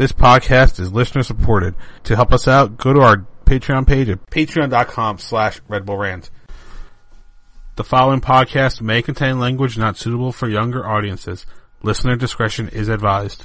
This podcast is listener supported. To help us out, go to our Patreon page at patreon.com slash Red Bull Rant. The following podcast may contain language not suitable for younger audiences. Listener discretion is advised.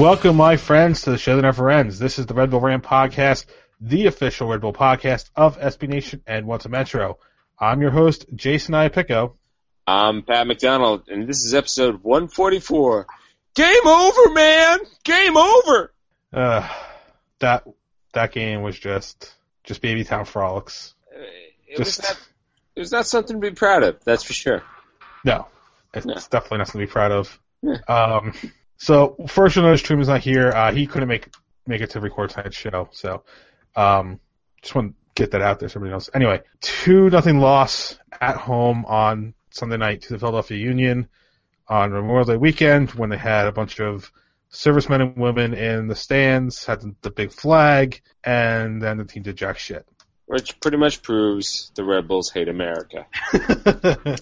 Welcome, my friends, to the show that never ends. This is the Red Bull Rant Podcast, the official Red Bull podcast of SB Nation and Once a Metro. I'm your host, Jason Iapico. I'm Pat McDonald, and this is episode 144. Game over, man! Game over! Uh, that that game was just just baby town frolics. It Just- was not. It was not something to be proud of. That's for sure. No, it's No. definitely something to be proud of. Yeah. Um, so first you'll notice Truman's not here. Uh, he couldn't make make it to record tonight's show, so um, just want to get that out there so everybody knows. Anyway, two nothing loss at home on Sunday night to the Philadelphia Union on Memorial Day weekend when they had a bunch of servicemen and women in the stands, had the, the big flag, and then the team did jack shit. Which pretty much proves the Red Bulls hate America.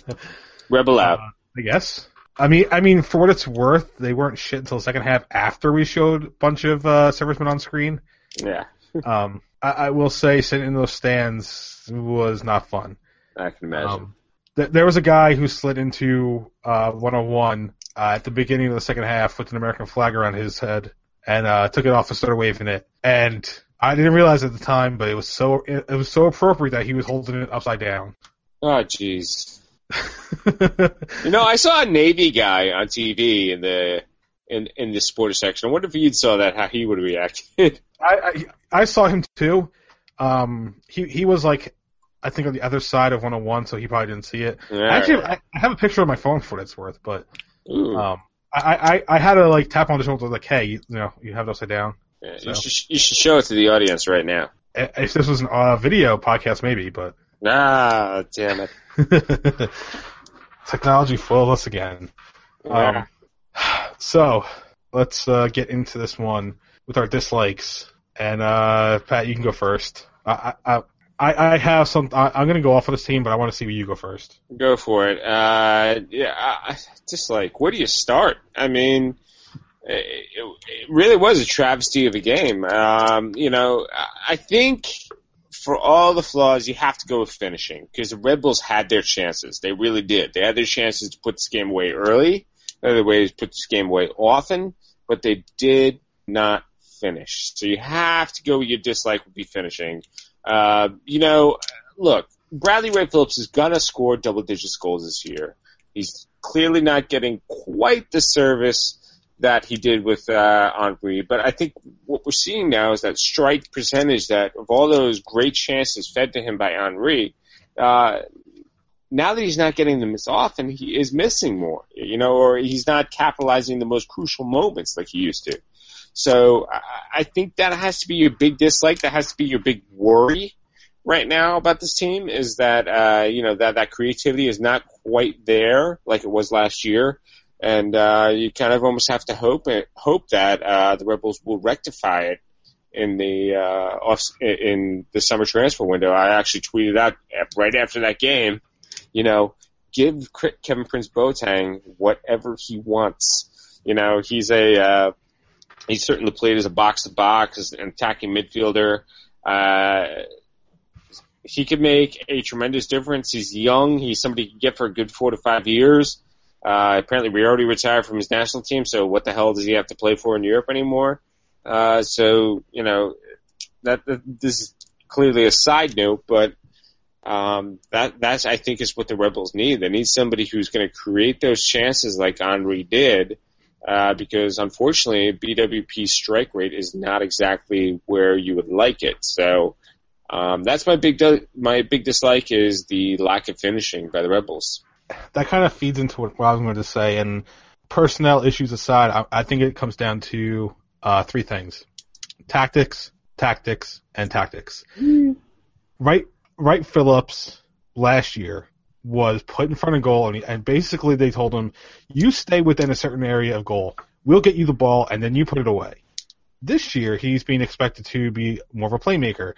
Rebel out. I guess. I mean, I mean, for what it's worth, they weren't shit until the second half after we showed a bunch of uh, servicemen on screen. yeah, Um, I, I will say, sitting in those stands was not fun. I can imagine. Um, th- there was a guy who slid into uh, 101 uh, at the beginning of the second half with an American flag around his head and uh, took it off and started waving it. And I didn't realize at the time, but it was so it, it was so appropriate that he was holding it upside down. oh, jeez. You know, I saw a Navy guy on TV in the in in the sports section. I wonder if you saw that, how he would have reacted. I, I I saw him too. Um, he he was like, I think on the other side of 101, so he probably didn't see it. Actually, I, I have a picture on my phone for what it's worth, but Ooh. um, I, I I had to like tap on the shoulder like, hey, you, know, you have it upside down. Yeah, so. you, should, you should show it to the audience right now. If this was a uh, video podcast, maybe, but Nah, damn it. technology fooled us again. Um, so let's uh, get into this one with our dislikes. And uh, Pat, you can go first. I I I, I have some. I, I'm going to go off of this team, but I want to see where you go first. Go for it. Uh, yeah, I, just like, where do you start? I mean, it, it really was a travesty of a game. Um, you know, I think for all the flaws, you have to go with finishing because the Red Bulls had their chances. They really did. They had their chances to put this game away early. Other ways put this game away often, but they did not finish. So you have to go with your dislike would be finishing. Uh, you know, look, Bradley Wright Phillips is gonna score double digit goals this year. He's clearly not getting quite the service that he did with uh, Henri, but I think what we're seeing now is that strike percentage that of all those great chances fed to him by Henri, uh, now that he's not getting them as often, he is missing more, you know, or he's not capitalizing the most crucial moments like he used to. So I, think that has to be your big dislike. That has to be your big worry right now about this team is that uh, you know that that creativity is not quite there like it was last year, and uh, you kind of almost have to hope it, hope that uh, the Rebels will rectify it in the uh, off in the summer transfer window. I actually tweeted out right after that game, you know, give Kevin Prince Boateng whatever he wants. You know, he's a uh, he certainly played as a box to box, as an attacking midfielder. Uh, he could make a tremendous difference. He's young. He's somebody you can get for a good four to five years. Uh, apparently, we already retired from his national team, so what the hell does he have to play for in Europe anymore? Uh, so you know that, that this is clearly a side note, but um, that that's I think is what the Rebels need. They need somebody who's going to create those chances like Henri did, uh, because unfortunately BWP strike rate is not exactly where you would like it. So um, that's my big di- my big dislike is the lack of finishing by the Red Bulls. That kind of feeds into what, I was going to say. And personnel issues aside, I, I think it comes down to uh, three things: tactics, tactics, and tactics. Right, right. Phillips last year was put in front of goal, and, he, and basically they told him, "You stay within a certain area of goal. We'll get you the ball, and then you put it away." This year, he's being expected to be more of a playmaker.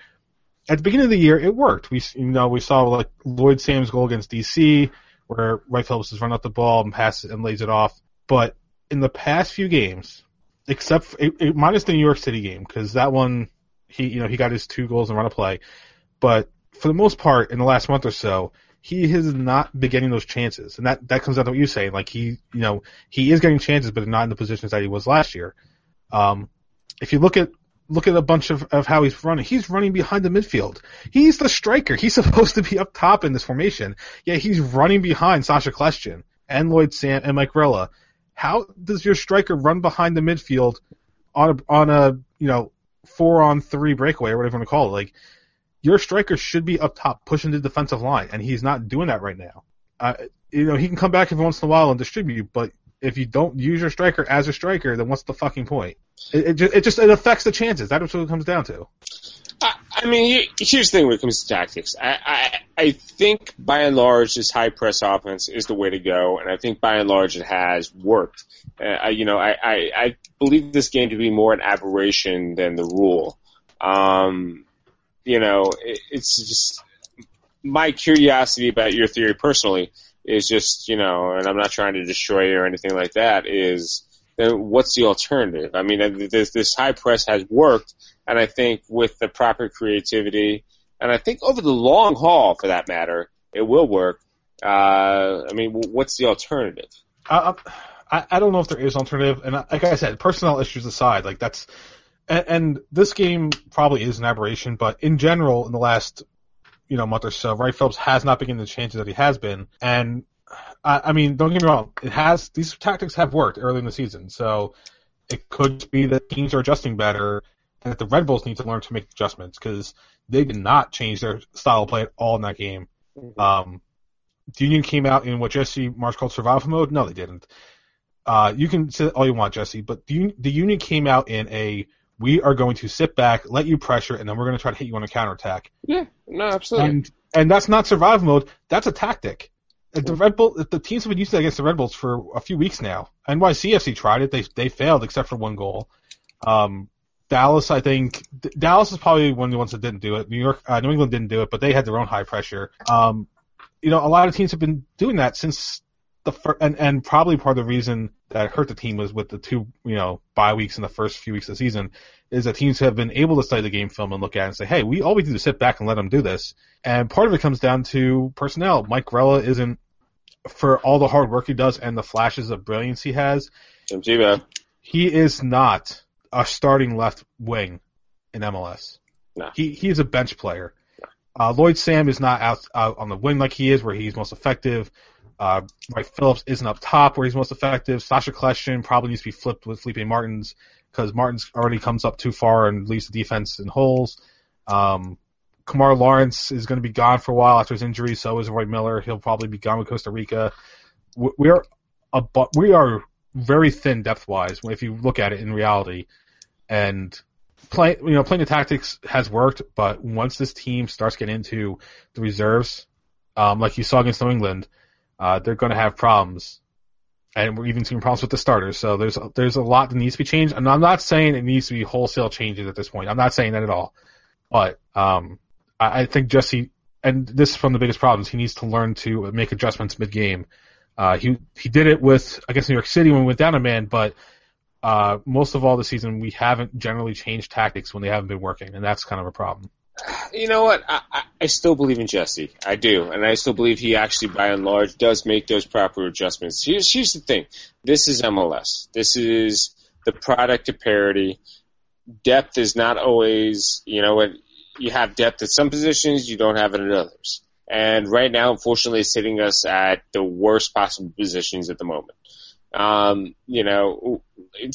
At the beginning of the year, it worked. We, you know, we saw like Lloyd Sam's goal against DC, where Wright Phillips has run out the ball and passes and lays it off. But in the past few games, except for, it, it, minus the New York City game, because that one he you know he got his two goals and run a play, but for the most part in the last month or so, he has not been getting those chances, and that that comes out to what you're saying. Like he you know he is getting chances, but not in the positions that he was last year. Um, if you look at look at a bunch of, of how he's running. He's running behind the midfield. He's the striker. He's supposed to be up top in this formation. Yeah, he's running behind Sacha Kljestan and Lloyd Sam and Mike Grella. How does your striker run behind the midfield on a, on a you know four on three breakaway or whatever you want to call it? Like your striker should be up top pushing the defensive line, and he's not doing that right now. Uh, you know he can come back every once in a while and distribute, but if you don't use your striker as a striker, then what's the fucking point? It, it, just, it just it affects the chances. That's what it comes down to. I, I mean, he- here's the thing when it comes to tactics. I, I, I think by and large, this high press offense is the way to go, and I think by and large it has worked. Uh, you know, I, I, I believe this game to be more an aberration than the rule. Um, you know, it, it's just my curiosity about your theory personally is just, you know, and I'm not trying to destroy you or anything like that, is then what's the alternative? I mean, this, this high press has worked, and I think with the proper creativity, and I think over the long haul, for that matter, it will work. Uh, I mean, what's the alternative? I, I I don't know if there is an alternative, and like I said, personnel issues aside, like that's and, and this game probably is an aberration, but in general, in the last you know month or so, Wright Phillips has not been getting the chances that he has been, and I, I mean, don't get me wrong, it has these tactics have worked early in the season, so it could be that teams are adjusting better, and that the Red Bulls need to learn to make adjustments because they did not change their style of play at all in that game. Um, the Union came out in what Jesse Marsch called survival mode. No, they didn't. Uh, you can say all you want, Jesse, but the, the Union came out in a we are going to sit back, let you pressure, and then we're going to try to hit you on a counterattack. Yeah, no, absolutely. And and that's not survival mode. That's a tactic. The Red Bull, the teams have been using that against the Red Bulls for a few weeks now. NYCFC tried it. They they failed except for one goal. Um, Dallas, I think D- Dallas is probably one of the ones that didn't do it. New York, uh, New England didn't do it, but they had their own high pressure. Um, you know, a lot of teams have been doing that since the fir- and and probably part of the reason that hurt the team was with the two you know bye weeks in the first few weeks of the season is that teams have been able to study the game film and look at it and say, hey, we all we do is sit back and let them do this. And part of it comes down to personnel. Mike Grella isn't for all the hard work he does and the flashes of brilliance he has. Tebow. He is not a starting left wing in MLS. No. He he is a bench player. Uh, Lloyd Sam is not out, out on the wing like he is, where he's most effective. Uh, Wright Phillips isn't up top where he's most effective. Sacha Kljestan probably needs to be flipped with Felipe Martins because Martins already comes up too far and leaves the defense in holes. Um, Kemar Lawrence is going to be gone for a while after his injury. So is Roy Miller. He'll probably be gone with Costa Rica. We- We're a, bu- we are very thin depth wise if you look at it in reality. And play, you know, playing the tactics has worked, but once this team starts getting into the reserves, um, like you saw against New England, uh, they're going to have problems. And we're even seeing problems with the starters. So there's there's a lot that needs to be changed. And I'm not saying it needs to be wholesale changes at this point. I'm not saying that at all. But um, I, I think Jesse, and this is one of the biggest problems. He needs to learn to make adjustments mid game. Uh, he he did it with I guess New York City when we went down a man, but uh, most of all this season we haven't generally changed tactics when they haven't been working, and that's kind of a problem. You know what? I, I, I still believe in Jesse. I do, and I still believe he actually, by and large, does make those proper adjustments. Here's here's the thing: this is MLS. This is the product of parity. Depth is not always, you know, what you have depth at some positions, you don't have it at others. And right now, unfortunately, it's hitting us at the worst possible positions at the moment. Um, you know,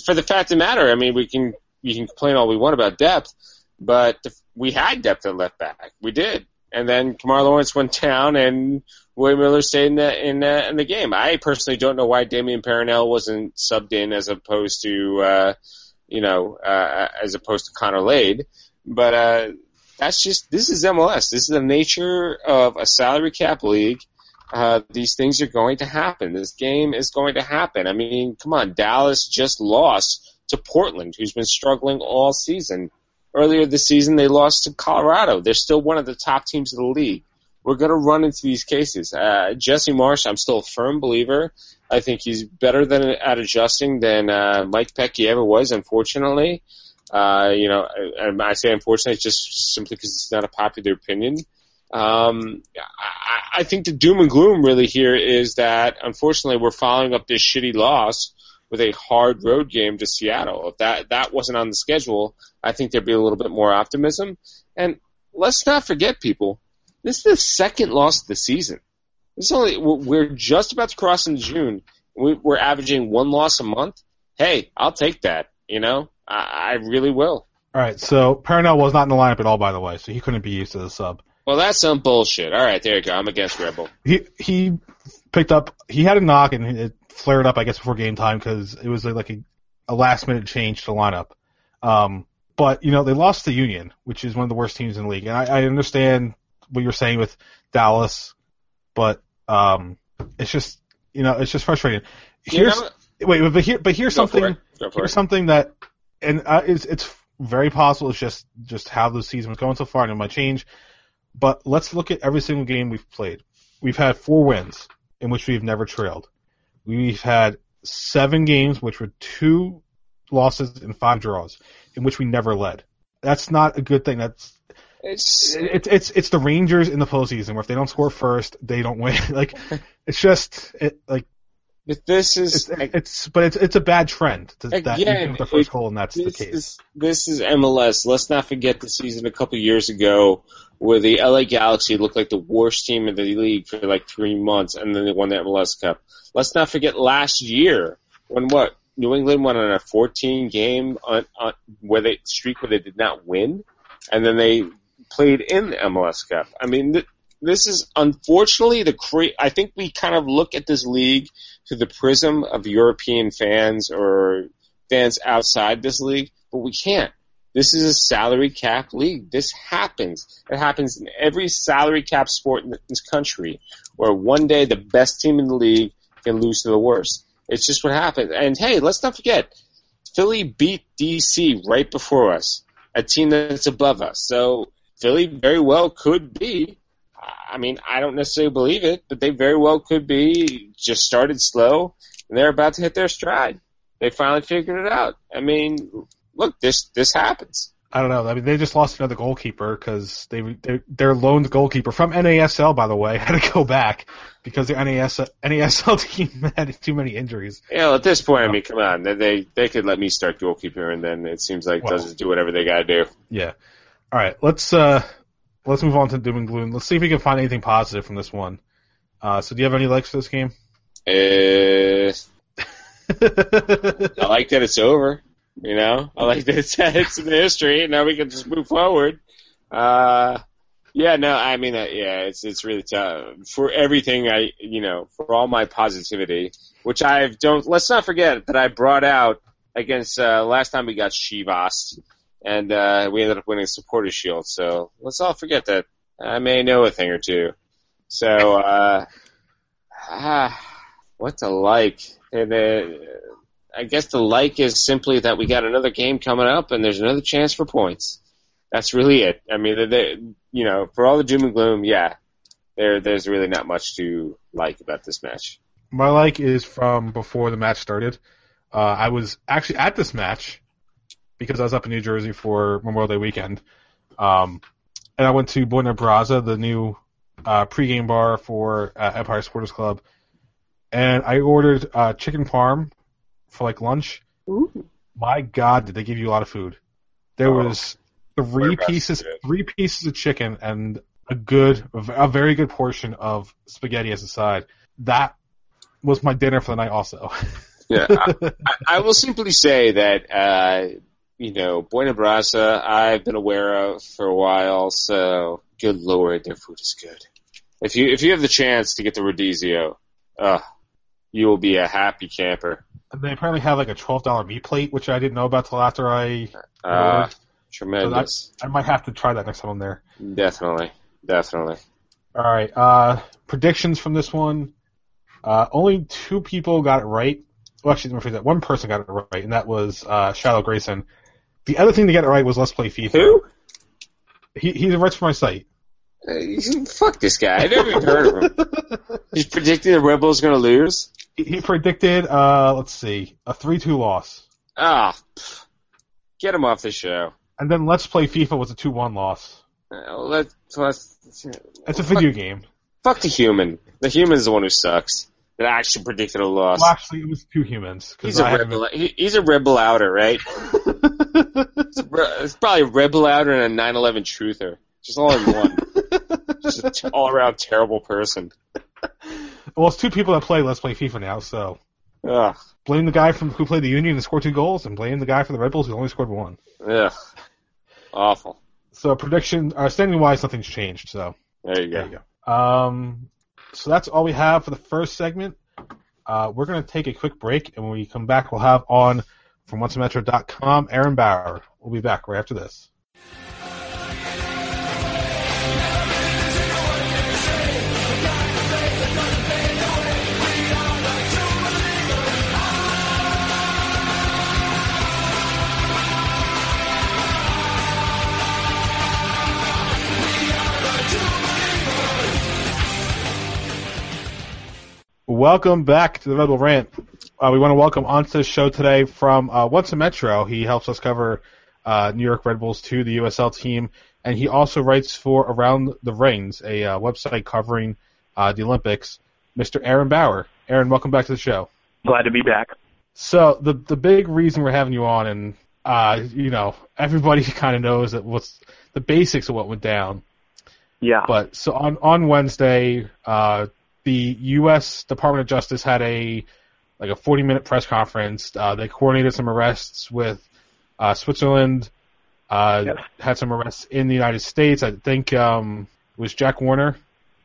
for the fact of the matter, I mean, we can you can complain all we want about depth, but the, we had depth at left back. We did, and then Kemar Lawrence went down, and William Miller stayed in the in the, in the game. I personally don't know why Damien Perrinelle wasn't subbed in as opposed to uh, you know uh, as opposed to Connor Lade, but uh, that's just this is MLS. This is the nature of a salary cap league. Uh, these things are going to happen. This game is going to happen. I mean, come on, Dallas just lost to Portland, who's been struggling all season. Earlier this season, they lost to Colorado. They're still one of the top teams of the league. We're going to run into these cases. Uh, Jesse Marsch, I'm still a firm believer. I think he's better than at adjusting than uh, Mike Petke ever was, unfortunately. Uh, you know, and I say unfortunately just simply because it's not a popular opinion. Um, I, I think the doom and gloom really here is that unfortunately we're following up this shitty loss with a hard road game to Seattle. If that that wasn't on the schedule, I think there'd be a little bit more optimism. And let's not forget, people, this is the second loss of the season. This is only we're just about to cross into June. We're averaging one loss a month. Hey, I'll take that. You know, I, I really will. All right, so Perrinelle was not in the lineup at all, by the way, so he couldn't be used as a sub. Well, that's some bullshit. All right, there you go. I'm against Rebel. He he picked up. He had a knock and it flared up, I guess, before game time because it was like a, a last minute change to lineup. Um, but you know they lost to Union, which is one of the worst teams in the league, and I, I understand what you're saying with Dallas, but um, it's just you know it's just frustrating. Here's know, wait, but here but here's something it. Go for here's it. something that and uh, it's it's very possible it's just just how the season was going so far and it might change. But let's look at every single game we've played. We've had four wins in which we've never trailed. We've had seven games which were two losses and five draws in which we never led. That's not a good thing. That's It's it's it's it's the Rangers in the postseason where if they don't score first, they don't win. Like it's just it like but this is it's, it's but it's it's a bad trend to, that you the first it- goal and that's the case. is this is MLS. Let's not forget the season a couple years ago where the LA Galaxy looked like the worst team in the league for like three months, and then they won the MLS Cup. Let's not forget last year when what New England went on a 14 game on, on where they streak where they did not win, and then they played in the MLS Cup. I mean, th- this is unfortunately the cra- I think we kind of look at this league through the prism of European fans or fans outside this league, but we can't. This is a salary cap league. This happens. It happens in every salary cap sport in this country, where one day the best team in the league can lose to the worst. It's just what happens. And hey, let's not forget, Philly beat DC right before us, a team that's above us. So Philly very well could be. I mean, I don't necessarily believe it, but they very well could be just started slow and they're about to hit their stride. They finally figured it out. I mean, look, this this happens. I don't know. I mean, they just lost another goalkeeper because they, they their loaned goalkeeper from NASL, by the way, had to go back because their NAS, NASL team had too many injuries. Yeah, know, at this point, I mean, come on, they they, could let me start goalkeeper, and then it seems like Well. does do whatever they got to do. Yeah. All right. Let's uh let's move on to doom and gloom. Let's see if we can find anything positive from this one. Uh, so do you have any likes for this game? Uh, I like that it's over. You know, I like that it's, it's in history. Now we can just move forward. Uh, yeah, no, I mean, uh, yeah, it's it's really tough for everything. I, you know, for all my positivity, which I don't. Let's not forget that I brought out against uh, last time we got Chivas, and uh, we ended up winning Supporter Shield. So let's all forget that I may know a thing or two. So, uh, ah, what to like? And, uh, I guess the like is simply that we got another game coming up and there's another chance for points. That's really it. I mean, they, they, you know, for all the doom and gloom, yeah, there, there's really not much to like about this match. My like is from before the match started. Uh, I was actually at this match because I was up in New Jersey for Memorial Day weekend. Um, and I went to Buena Brasa, the new uh, pregame bar for uh, Empire Supporters Club, and I ordered uh, chicken parm for like lunch. My God, did they give you a lot of food? There Oh. was three pieces, three pieces of chicken and a good, a very good portion of spaghetti as a side. That was my dinner for the night, also. Yeah, I, I- I will simply say that uh, you know Buena Brasa I've been aware of for a while. So good lord, their food is good. If you if you have the chance to get the Rodizio, uh, you will be a happy camper. They apparently have like a twelve dollar meat plate, which I didn't know about till after I. Uh, tremendous, I might have to try that next time I'm there. definitely, definitely. All right. Uh, predictions from this one. Uh, only two people got it right. Well, actually, let me phrase that. One person got it right, and that was uh, Shallow Grayson. The other thing to get it right was Let's Play FIFA. Who? He, he writes for my site. Uh, fuck this guy. I never even heard of him. He's predicting the Rebels are going to lose. He, predicted, uh, let's see, a 3-2 loss. Ah, pff. get him off the show. And then Let's Play FIFA was a 2-1 loss. Uh, let, let's, It's a video game. Fuck the human. The human's the one who sucks. That actually predicted a loss. Well, actually, it was two humans. He's a I rebel. He, he's a rebel outer, right? It's, a it's probably a rebel outer and a 9/11 truther, just all in one. just an all-around terrible person. well, it's two people that play Let's Play FIFA now, so Ugh, blame the guy from who played the Union and scored two goals, and blame the guy for the Red Bulls who only scored one. ugh, awful. So prediction, uh, standing wise, nothing's changed. So There you there go. you go. Um, so that's all we have for the first segment. Uh, we're gonna take a quick break, and when we come back, we'll have on from oncemetro.com Aaron Bauer. We'll be back right after this. Welcome back to the Red Bull Rant. Uh, we want to welcome onto the show today from uh, Once a Metro. He helps us cover uh, New York Red Bulls 2, the USL team, and he also writes for Around the Rings, a uh, website covering uh, the Olympics. Mr. Aaron Bauer. Aaron, welcome back to the show. Glad to be back. So the the big reason we're having you on, and uh, you know, everybody kind of knows that what's the basics of what went down. Yeah. But so on on Wednesday, uh, the U.S. Department of Justice had a like a 40 minute press conference. Uh, they coordinated some arrests with uh, Switzerland. Uh, Yes. Had some arrests in the United States. I think um, it was Jack Warner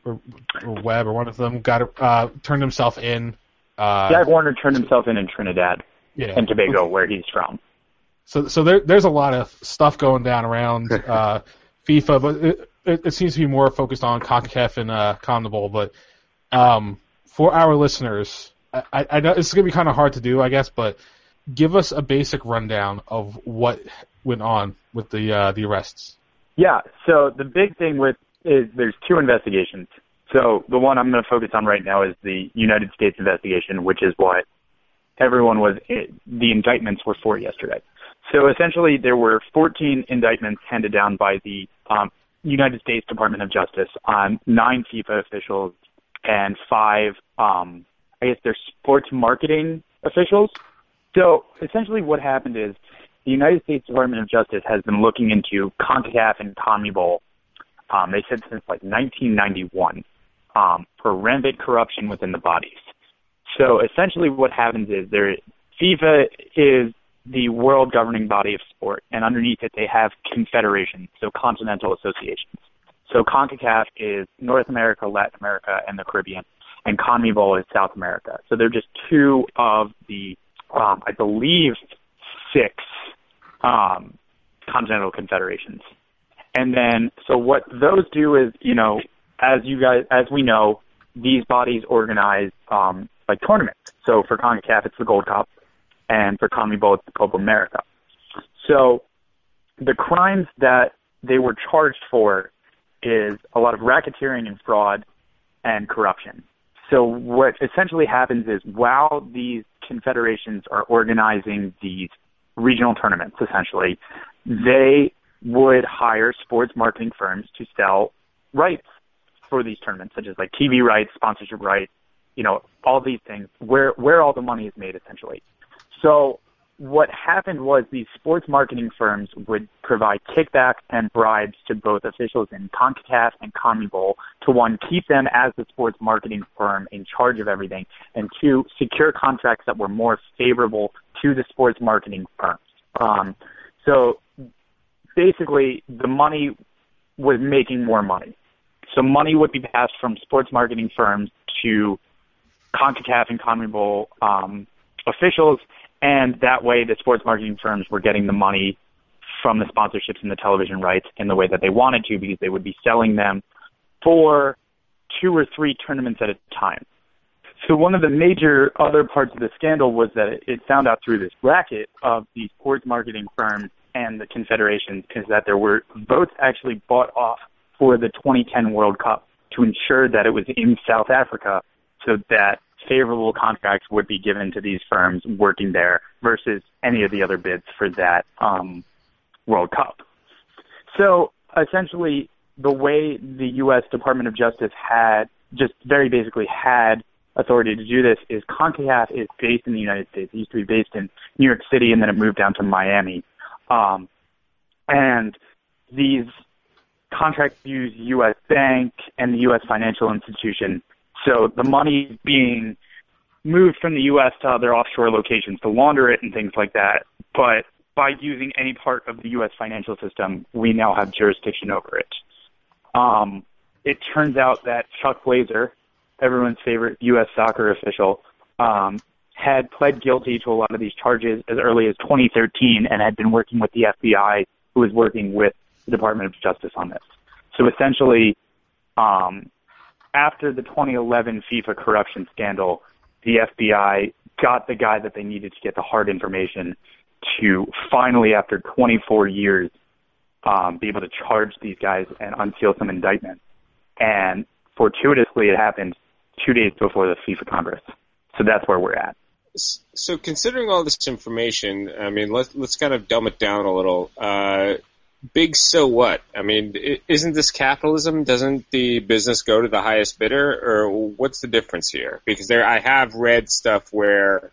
or, or Webb or one of them got uh, turned himself in. Uh, Jack Warner turned himself in in Trinidad yeah. and Tobago, where he's from. So, so there, there's a lot of stuff going down around uh, FIFA, but it, it, it seems to be more focused on CONCACAF and uh, CONMEBOL. But um, for our listeners, I, I know it's going to be kind of hard to do, I guess, but give us a basic rundown of what went on with the uh, the arrests. Yeah. So the big thing with is there's two investigations. So the one I'm going to focus on right now is the United States investigation, which is what everyone was the indictments were for yesterday. So essentially, there were 14 indictments handed down by the um, United States Department of Justice on nine FIFA officials and five, um, I guess they're sports marketing officials. So essentially, what happened is the United States Department of Justice has been looking into CONCACAF and CONMEBOL. Um, they said since like 1991 um, for rampant corruption within the bodies. So essentially, what happens is there FIFA is the world governing body of sport, and underneath it they have confederations, so continental associations. So CONCACAF is North America, Latin America, and the Caribbean, and CONMEBOL is South America. So they're just two of the, um, I believe, six um, continental confederations. And then, so what those do is, you know, as you guys, as we know, these bodies organize um, like tournaments. So for CONCACAF, it's the Gold Cup, and for CONMEBOL, it's the Copa America. So the crimes that they were charged for is a lot of racketeering and fraud and corruption. So what essentially happens is while these confederations are organizing these regional tournaments, essentially, they would hire sports marketing firms to sell rights for these tournaments, such as like TV rights, sponsorship rights, you know, all these things, where where all the money is made essentially. So what happened was these sports marketing firms would provide kickbacks and bribes to both officials in CONCACAF and CONMEBOL to one, keep them as the sports marketing firm in charge of everything, and two, secure contracts that were more favorable to the sports marketing firms. Um, so basically, the money was making more money. So money would be passed from sports marketing firms to CONCACAF and CONMEBOL um, officials, and that way the sports marketing firms were getting the money from the sponsorships and the television rights in the way that they wanted to because they would be selling them for two or three tournaments at a time. So one of the major other parts of the scandal was that it, found out through this racket of the sports marketing firms and the confederations is that there were votes actually bought off for the 2010 World Cup to ensure that it was in South Africa so that favorable contracts would be given to these firms working there versus any of the other bids for that um, World Cup. So essentially, the way the U.S. Department of Justice had just very basically had authority to do this is CONCACAF is based in the United States. It used to be based in New York City and then it moved down to Miami. Um, and these contracts use U.S. Bank and the U.S. financial institution. So the money being moved from the U.S. to other offshore locations to launder it and things like that. But by using any part of the U.S. financial system, we now have jurisdiction over it. Um, it turns out that Chuck Blazer, everyone's favorite U.S. soccer official, um, had pled guilty to a lot of these charges as early as 2013 and had been working with the FBI, who was working with the Department of Justice on this. So essentially, um, after the 2011 FIFA corruption scandal, the FBI got the guy that they needed to get the hard information to finally, after 24 years, um, be able to charge these guys and unseal some indictments. And fortuitously, it happened two days before the FIFA Congress. So that's where we're at. So, considering all this information, I mean, let's let's kind of dumb it down a little. Uh, big so what? I mean, isn't this capitalism? Doesn't the business go to the highest bidder, or what's the difference here? Because there, I have read stuff where,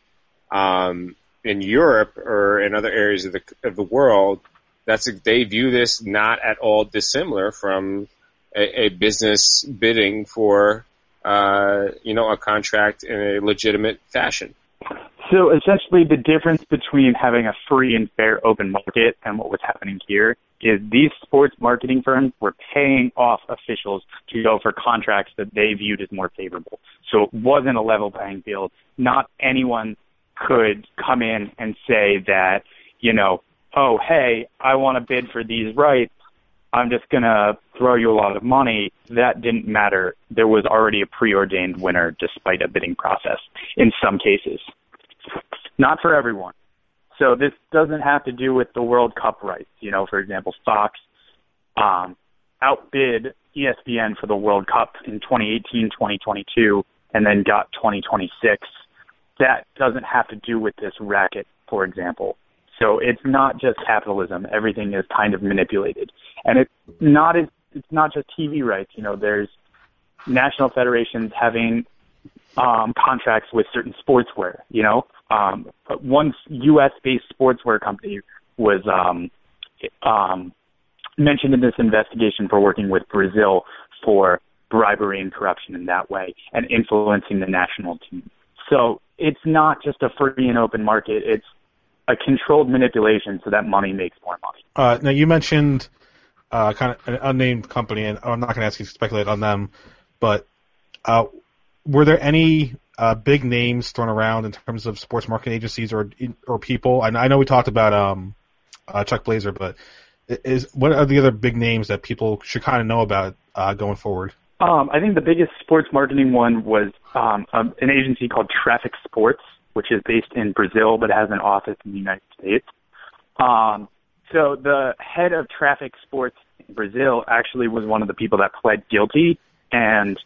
um, in Europe or in other areas of the of the world, that's they view this not at all dissimilar from a, a business bidding for, uh, you know, a contract in a legitimate fashion. So essentially, the difference between having a free and fair open market and what was happening here is these sports marketing firms were paying off officials to go for contracts that they viewed as more favorable. So it wasn't a level playing field. Not anyone could come in and say that, you know, oh, hey, I want to bid for these rights. I'm just going to throw you a lot of money. That didn't matter. There was already a preordained winner despite a bidding process in some cases. Not for everyone. So this doesn't have to do with the World Cup rights. You know, for example, Fox um, outbid ESPN for the World Cup in 2018, 2022, and then got 2026. That doesn't have to do with this racket, for example. So it's not just capitalism. Everything is kind of manipulated, and it's not it's not just TV rights. You know, there's national federations having um, contracts with certain sportswear. You know, um, one U.S.-based sportswear company was um, um, mentioned in this investigation for working with Brazil for bribery and corruption in that way and influencing the national team. So it's not just a free and open market. It's a controlled manipulation so that money makes more money. Uh, now you mentioned uh, kind of an unnamed company, and I'm not going to ask you to speculate on them, but uh, were there any uh, big names thrown around in terms of sports marketing agencies or or people? And I know we talked about um, uh, Chuck Blazer, but is what are the other big names that people should kind of know about uh, going forward? Um, I think the biggest sports marketing one was um, um, an agency called Traffic Sports, which is based in Brazil but has an office in the United States. Um, so the head of Traffic Sports in Brazil actually was one of the people that pled guilty, and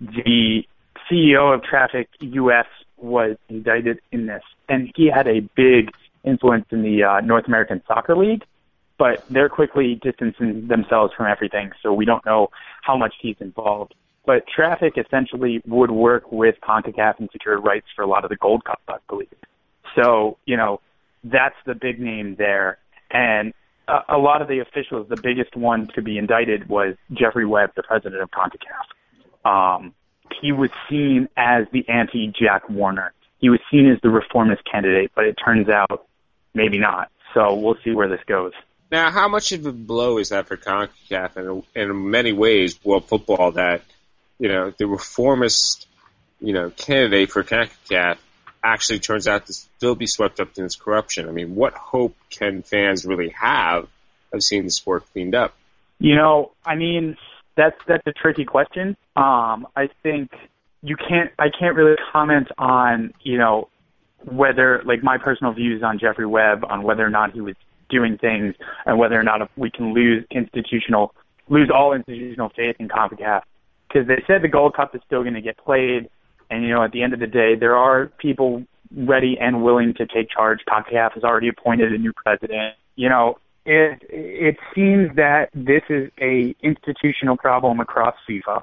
the CEO of Traffic US was indicted in this, and he had a big influence in the uh, North American Soccer League. But they're quickly distancing themselves from everything, so we don't know how much he's involved. But Traffic essentially would work with CONCACAF and secure rights for a lot of the Gold Cup, I believe. So, you know, that's the big name there. And a, a lot of the officials, the biggest one to be indicted was Jeffrey Webb, the president of CONCACAF. Um, he was seen as the anti-Jack Warner. He was seen as the reformist candidate, but it turns out maybe not. So we'll see where this goes. Now, how much of a blow is that for CONCACAF and in many ways world football that, you know, the reformist, you know, candidate for CONCACAF actually turns out to still be swept up in this corruption? I mean, what hope can fans really have of seeing the sport cleaned up? You know, I mean, that's that's a tricky question. Um, I think you can't. I can't really comment on you know whether like my personal views on Jeffrey Webb on whether or not he was doing things and whether or not we can lose institutional lose all institutional faith in CONCACAF because they said the Gold Cup is still going to get played and you know at the end of the day there are people ready and willing to take charge. CONCACAF has already appointed a new president. You know, it it seems that this is a institutional problem across FIFA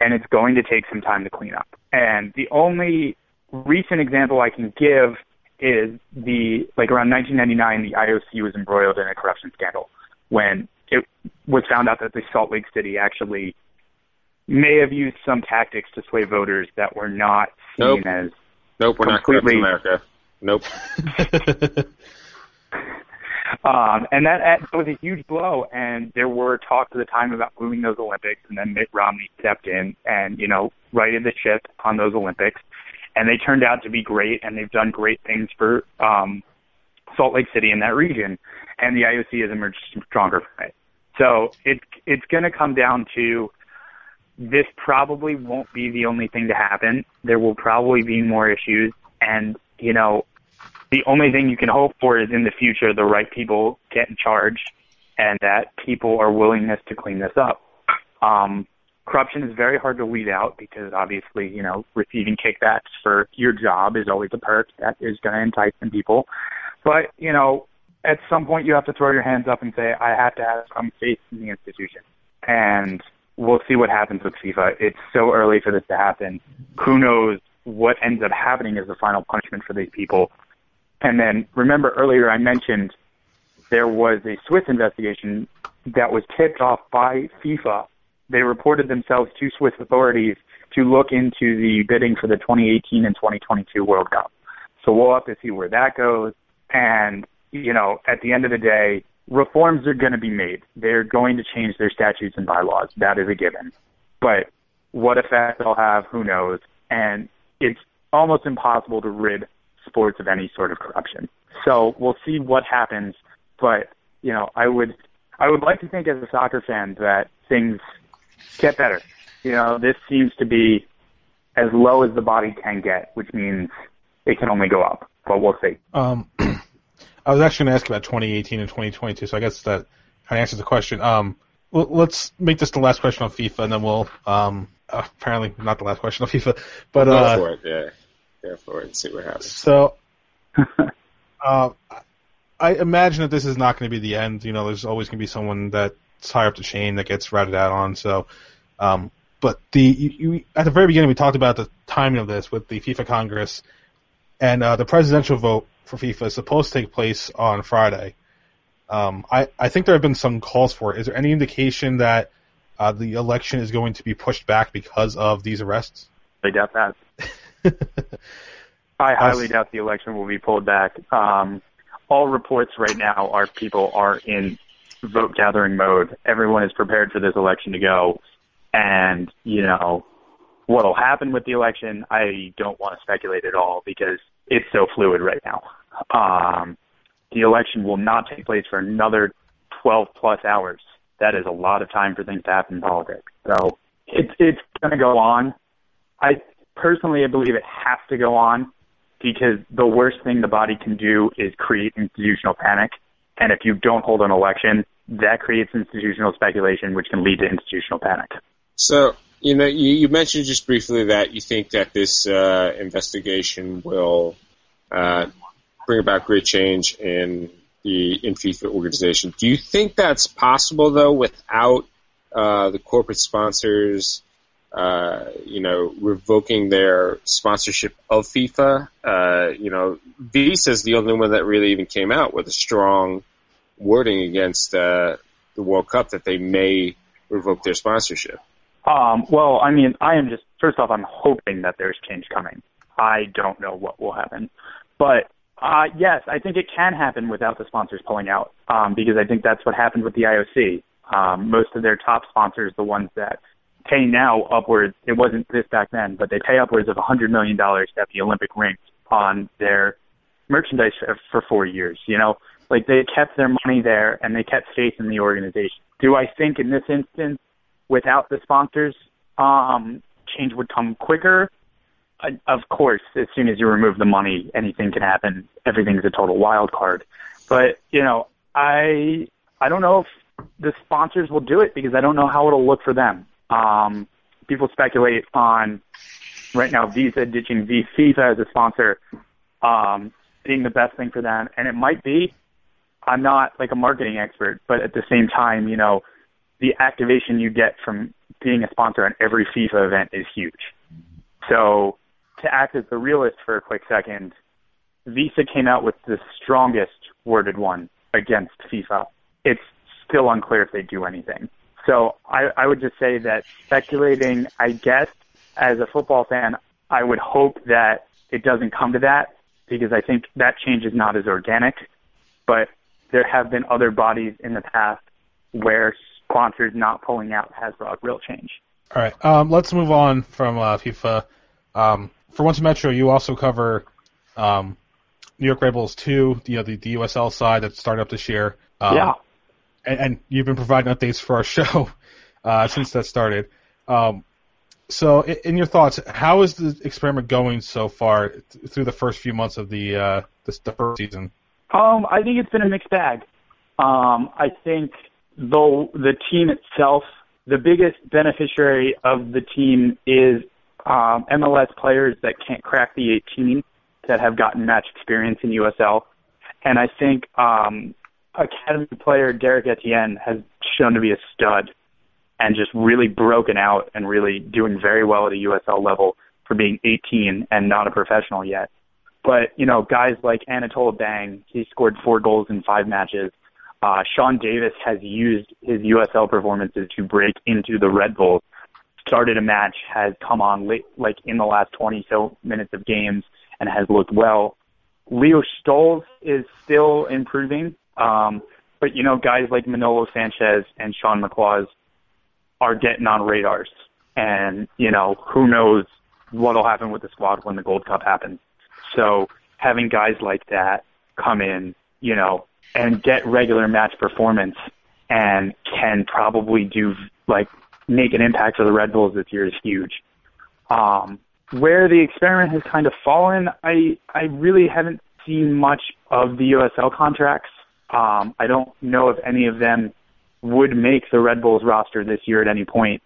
and it's going to take some time to clean up. And the only recent example I can give is the like around 1999, the IOC was embroiled in a corruption scandal when it was found out that the Salt Lake City actually may have used some tactics to sway voters that were not seen Nope. as Nope, we're not corrupt. America. Nope. Um, and that, that was a huge blow. And there were talks at the time about moving those Olympics. And then Mitt Romney stepped in and, you know, righted the ship on those Olympics. And they turned out to be great. And they've done great things for um, Salt Lake City and that region. And the IOC has emerged stronger from it. So it, it's going to come down to this probably won't be the only thing to happen. There will probably be more issues. And, you know, the only thing you can hope for is in the future the right people get in charge and that people are willingness to clean this up. Um, corruption is very hard to weed out because obviously, you know, receiving kickbacks for your job is always a perk that is going to entice some people. But, you know, at some point you have to throw your hands up and say, I have to have some faith in the institution. And we'll see what happens with FIFA. It's so early for this to happen. Who knows what ends up happening as the final punishment for these people. And then remember earlier I mentioned there was a Swiss investigation that was tipped off by FIFA. They reported themselves to Swiss authorities to look into the bidding for the 2018 and 2022 World Cup. So we'll have to see where that goes. And, you know, at the end of the day, reforms are going to be made. They're going to change their statutes and bylaws. That is a given. But what effect they'll have, who knows? And it's almost impossible to rid sports of any sort of corruption. So we'll see what happens. But you know, I would I would like to think as a soccer fan that things get better. You know, this seems to be as low as the body can get, which means it can only go up. But we'll see. Um, I was actually going to ask about 2018 and 2022, so I guess that kind of answers the question. Um, well, let's make this the last question on FIFA, and then we'll um, uh, apparently not the last question on FIFA, but Go uh, for it, yeah. Go for it and see what happens. so uh, I imagine that this is not going to be the end. You know, there's always going to be someone that's higher up the chain that gets routed out on. So, um, but the you, you, at the very beginning we talked about the timing of this with the FIFA Congress, and uh, the presidential vote for FIFA is supposed to take place on Friday. Um, I I think there have been some calls for it. Is there any indication that uh, the election is going to be pushed back because of these arrests? I doubt that. I highly doubt the election will be pulled back. Um, all reports right now are people are in vote gathering mode. Everyone is prepared for this election to go. And, you know, what'll happen with the election, I don't want to speculate at all because it's so fluid right now. Um, the election will not take place for another 12 plus hours. That is a lot of time for things to happen in politics. So it's, it's going to go on. I personally, I believe it has to go on because the worst thing the body can do is create institutional panic. And if you don't hold an election, that creates institutional speculation, which can lead to institutional panic. So, you know, you, you mentioned just briefly that you think that this uh, investigation will uh, bring about great change in the in FIFA organization. Do you think that's possible though, without uh, the corporate sponsors uh, you know, revoking their sponsorship of FIFA. Uh, you know, Visa is the only one that really even came out with a strong wording against uh, the World Cup that they may revoke their sponsorship. Um, well, I mean, I am just first off, I'm hoping that there's change coming. I don't know what will happen, but uh, yes, I think it can happen without the sponsors pulling out, um, because I think that's what happened with the IOC. Um, most of their top sponsors, the ones that pay now upwards, it wasn't this back then, but they pay upwards of a $100 million have the Olympic rings on their merchandise for four years. You know, like they kept their money there and they kept faith in the organization. Do I think in this instance, without the sponsors, um, change would come quicker? Uh, of course, as soon as you remove the money, anything can happen. Everything's a total wild card. But you know, I I don't know if the sponsors will do it because I don't know how it'll look for them. Um, people speculate on right now Visa ditching V FIFA as a sponsor um, being the best thing for them, and it might be. I'm not like a marketing expert, but at the same time, you know, the activation you get from being a sponsor on every FIFA event is huge. So to act as the realist for a quick second, Visa came out with the strongest worded one against FIFA. It's still unclear if they do anything. So I, I would just say that speculating, I guess, as a football fan, I would hope that it doesn't come to that because I think that change is not as organic. But there have been other bodies in the past where sponsors not pulling out has brought real change. All right, um, let's move on from uh, FIFA. Um, for Once Metro, you also cover um, New York Red Bulls 2, you know, the, the USL side that started up this year. Um, yeah. And, and you've been providing updates for our show uh, since that started. Um, so, in, in your thoughts, how is the experiment going so far th- through the first few months of the uh, this, the first season? Um, I think it's been a mixed bag. Um, I think though the team itself, the biggest beneficiary of the team is um, MLS players that can't crack the 18 that have gotten match experience in USL, and I think um, academy player Derek Etienne has shown to be a stud and just really broken out and really doing very well at a USL level for being 18 and not a professional yet. But, you know, guys like Anatole Abang, he scored four goals in five matches. Uh, Sean Davis has used his USL performances to break into the Red Bulls. Started a match, has come on late, like in the last 20 so minutes of games, and has looked well. Leo Stolz is still improving, um, but you know, guys like Manolo Sanchez and Sean McLaws are getting on radars, and you know, who knows what'll happen with the squad when the Gold Cup happens. So having guys like that come in, you know, and get regular match performance and can probably do like make an impact for the Red Bulls this year is huge. Um, where the experiment has kind of fallen, I I really haven't seen much of the USL contracts. Um, I don't know if any of them would make the Red Bulls roster this year at any point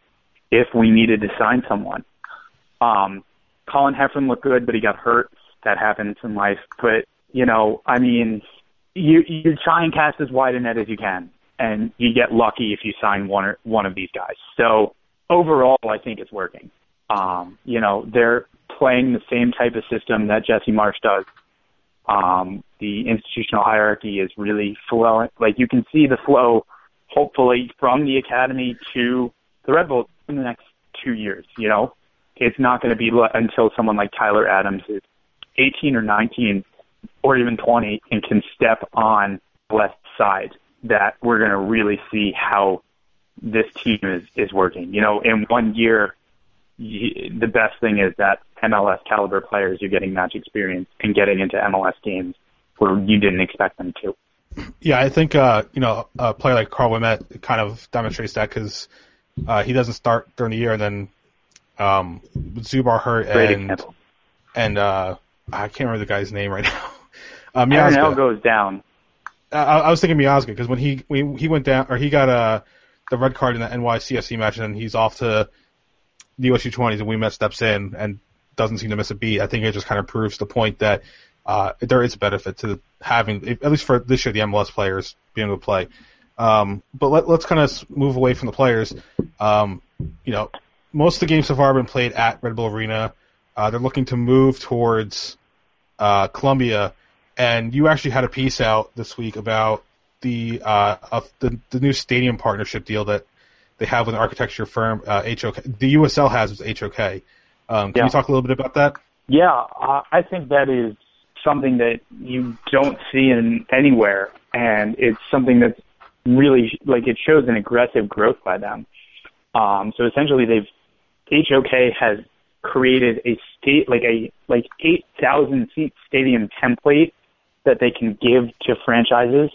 if we needed to sign someone. Um, Colin Heffron looked good, but he got hurt. That happens in life. But you know, I mean, you you try and cast as wide a net as you can, and you get lucky if you sign one or one of these guys. So overall, I think it's working. Um, you know, they're playing the same type of system that Jesse Marsch does. Um, the institutional hierarchy is really flowing. Like you can see the flow, hopefully, from the academy to the Red Bulls in the next two years. You know, it's not going to be until someone like Tyler Adams is 18 or 19 or even 20 and can step on the left side that we're going to really see how this team is, is working. You know, in one year, y- the best thing is that MLS caliber players you're getting match experience and getting into MLS games where you didn't expect them to. Yeah, I think uh, you know a player like Karl Ouimette kind of demonstrates that because uh, he doesn't start during the year, and then um, Zubar hurt Great and example. and uh, I can't remember the guy's name right now. Uh, Aaron L Miazga. goes down. I, I was thinking Miazga because when he when he went down or he got uh, the red card in the NYCFC match and he's off to the USU 20s and Ouimette steps in and doesn't seem to miss a beat. I think it just kind of proves the point that uh, there is a benefit to having, at least for this year, the MLS players being able to play. Um, but let, let's kind of move away from the players. Um, you know, most of the games so far have been played at Red Bull Arena. Uh, they're looking to move towards uh, Columbia, and you actually had a piece out this week about the uh, of the the new stadium partnership deal that they have with an architecture firm, uh, HOK. The USL has with HOK. Um, can Yeah. you talk a little bit about that? Yeah, I think that is something that you don't see in anywhere, and it's something that's really like it shows an aggressive growth by them. Um, so essentially, they've HOK has created a state like a like eight thousand seat stadium template that they can give to franchises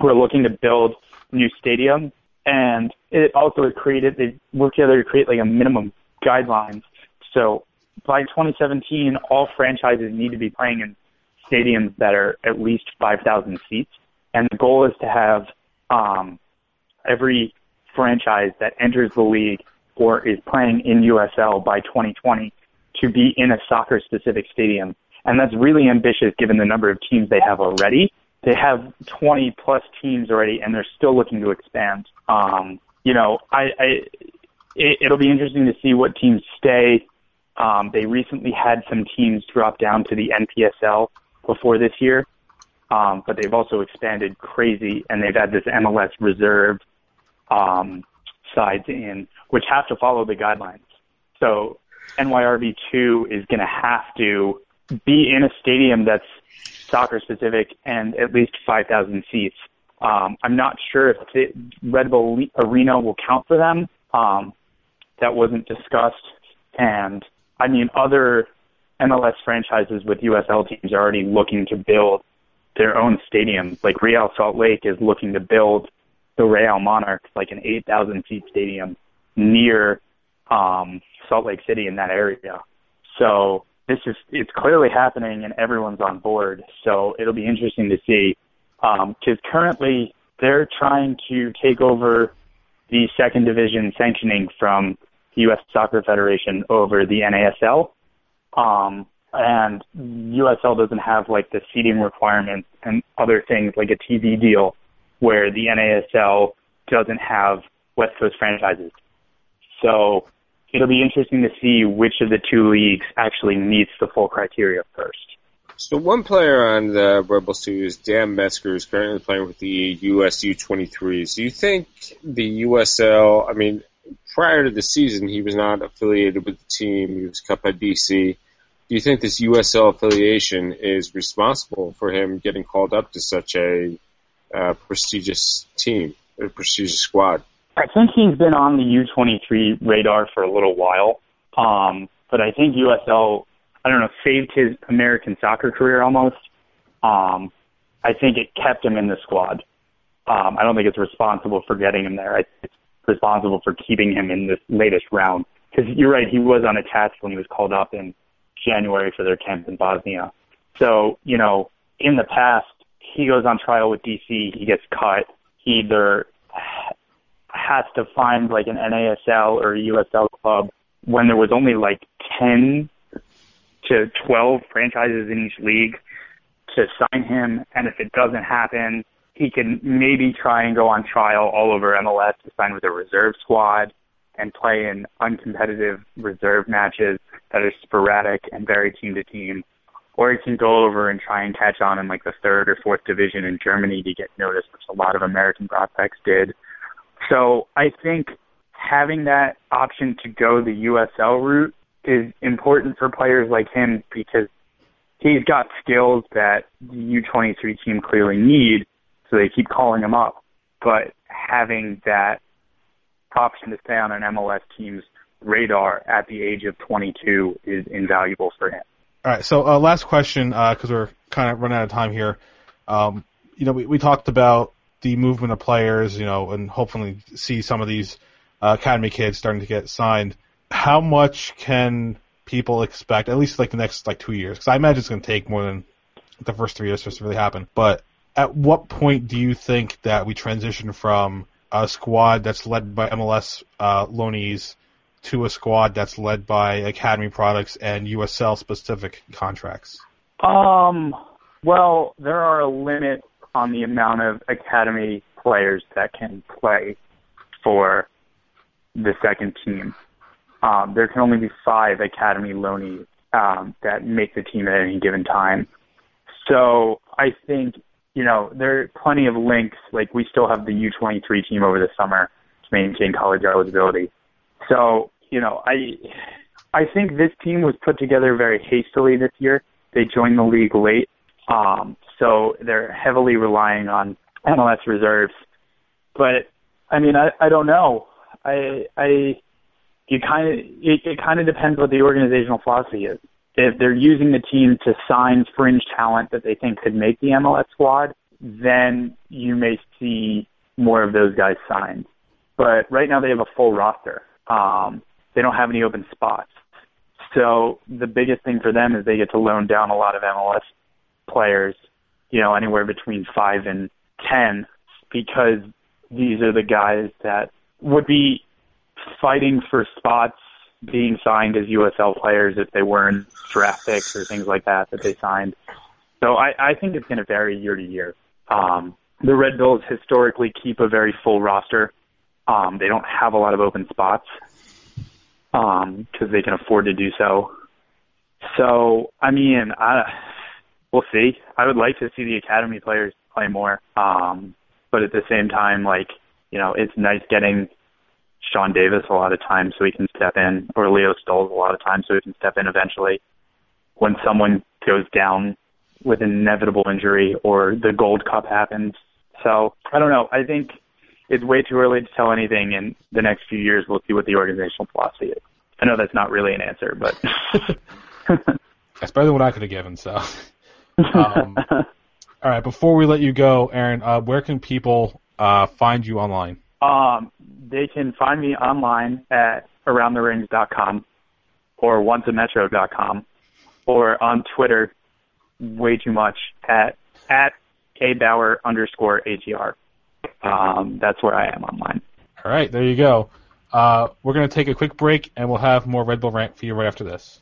who are looking to build new stadium, and it also created they worked together to create like a minimum guidelines. So by 2017, all franchises need to be playing in stadiums that are at least 5,000 seats, and the goal is to have um, every franchise that enters the league or is playing in USL by 2020 to be in a soccer-specific stadium, and that's really ambitious given the number of teams they have already. They have 20 plus teams already, and they're still looking to expand. Um, you know, I, I it, it'll be interesting to see what teams stay. Um, they recently had some teams drop down to the NPSL before this year, um, but they've also expanded crazy, and they've had this MLS reserve um, sides in, which have to follow the guidelines. So NYRV2 is going to have to be in a stadium that's soccer specific and at least 5,000 seats. Um, I'm not sure if the Red Bull Arena will count for them. Um, that wasn't discussed. And I mean, other MLS franchises with USL teams are already looking to build their own stadiums. Like Real Salt Lake is looking to build the Real Monarchs, like an 8,000 seat stadium near um, Salt Lake City in that area. So this is it's clearly happening and everyone's on board. So it'll be interesting to see because currently they're trying to take over the second division sanctioning from the U.S. Soccer Federation over the NASL. Um, and USL doesn't have like the seating requirements and other things like a TV deal where the NASL doesn't have West Coast franchises. So it'll be interesting to see which of the two leagues actually meets the full criteria first. So one player on the Rebels too is Dan Metzger, who's currently playing with the US U23s. Do you think the USL? I mean, prior to the season, he was not affiliated with the team. He was cut by DC. Do you think this USL affiliation is responsible for him getting called up to such a uh, prestigious team, a prestigious squad? I think he's been on the U23 radar for a little while, um, but I think USL, I don't know, saved his American soccer career almost. Um, I think it kept him in the squad. Um, I don't think it's responsible for getting him there. It's responsible for keeping him in this latest round. Because you're right, he was unattached when he was called up in January for their camp in Bosnia. So, you know, in the past, he goes on trial with DC, he gets cut. He either has to find like an NASL or USL club when there was only like 10 to 12 franchises in each league to sign him. And if it doesn't happen, he can maybe try and go on trial all over MLS to sign with a reserve squad and play in uncompetitive reserve matches that are sporadic and vary team to team. Or he can go over and try and catch on in like the third or fourth division in Germany to get noticed, which a lot of American prospects did. So I think having that option to go the USL route is important for players like him because he's got skills that the U23 team clearly need, so they keep calling him up. But having that option to stay on an MLS team's radar at the age of 22 is invaluable for him. All right. So uh, last question, because we're kind of running out of time here. Um, you know, we, we talked about the movement of players, you know, and hopefully see some of these uh, academy kids starting to get signed. How much can people expect, at least like the next like two years? Because I imagine it's going to take more than the first three years for this to really happen. But at what point do you think that we transition from a squad that's led by MLS uh, loanees to a squad that's led by academy products and USL specific contracts? Um, well, there are a limit on the amount of academy players that can play for the second team. um, there can only be five academy loanees um, that make the team at any given time. So I think you know there are plenty of links. Like we still have the U23 team over the summer to maintain college eligibility. So you know I I think this team was put together very hastily this year. They joined the league late, um, so they're heavily relying on MLS reserves. But I mean, I I don't know. I I you kind of it, it kind of depends what the organizational philosophy is. If they're using the team to sign fringe talent that they think could make the MLS squad, then you may see more of those guys signed. But right now they have a full roster. Um, they don't have any open spots. So the biggest thing for them is they get to loan down a lot of MLS players, you know, anywhere between five and ten, because these are the guys that would be fighting for spots being signed as USL players if they weren't draft picks or things like that that they signed. So I, I think it's going to vary year to year. Um, the Red Bulls historically keep a very full roster. Um, they don't have a lot of open spots because um, they can afford to do so. So I mean, I, we'll see. I would like to see the academy players play more, um, but at the same time, like you know, it's nice getting Sean Davis a lot of times so he can step in, or Leo Stolz a lot of times so he can step in eventually when someone goes down with an inevitable injury or the Gold Cup happens. So I don't know. I think it's way too early to tell anything. In the next few years, we'll see what the organizational philosophy is. I know that's not really an answer, but that's better than what I could have given. So, um, all right. Before we let you go, Aaron, uh, where can people uh, find you online? Um, they can find me online at aroundtherings.com or onceametro.com or on Twitter way too much at at abauer underscore atr. Um, that's where I am online. All right, there you go. Uh, we're going to take a quick break, and we'll have more Red Bull rant for you right after this.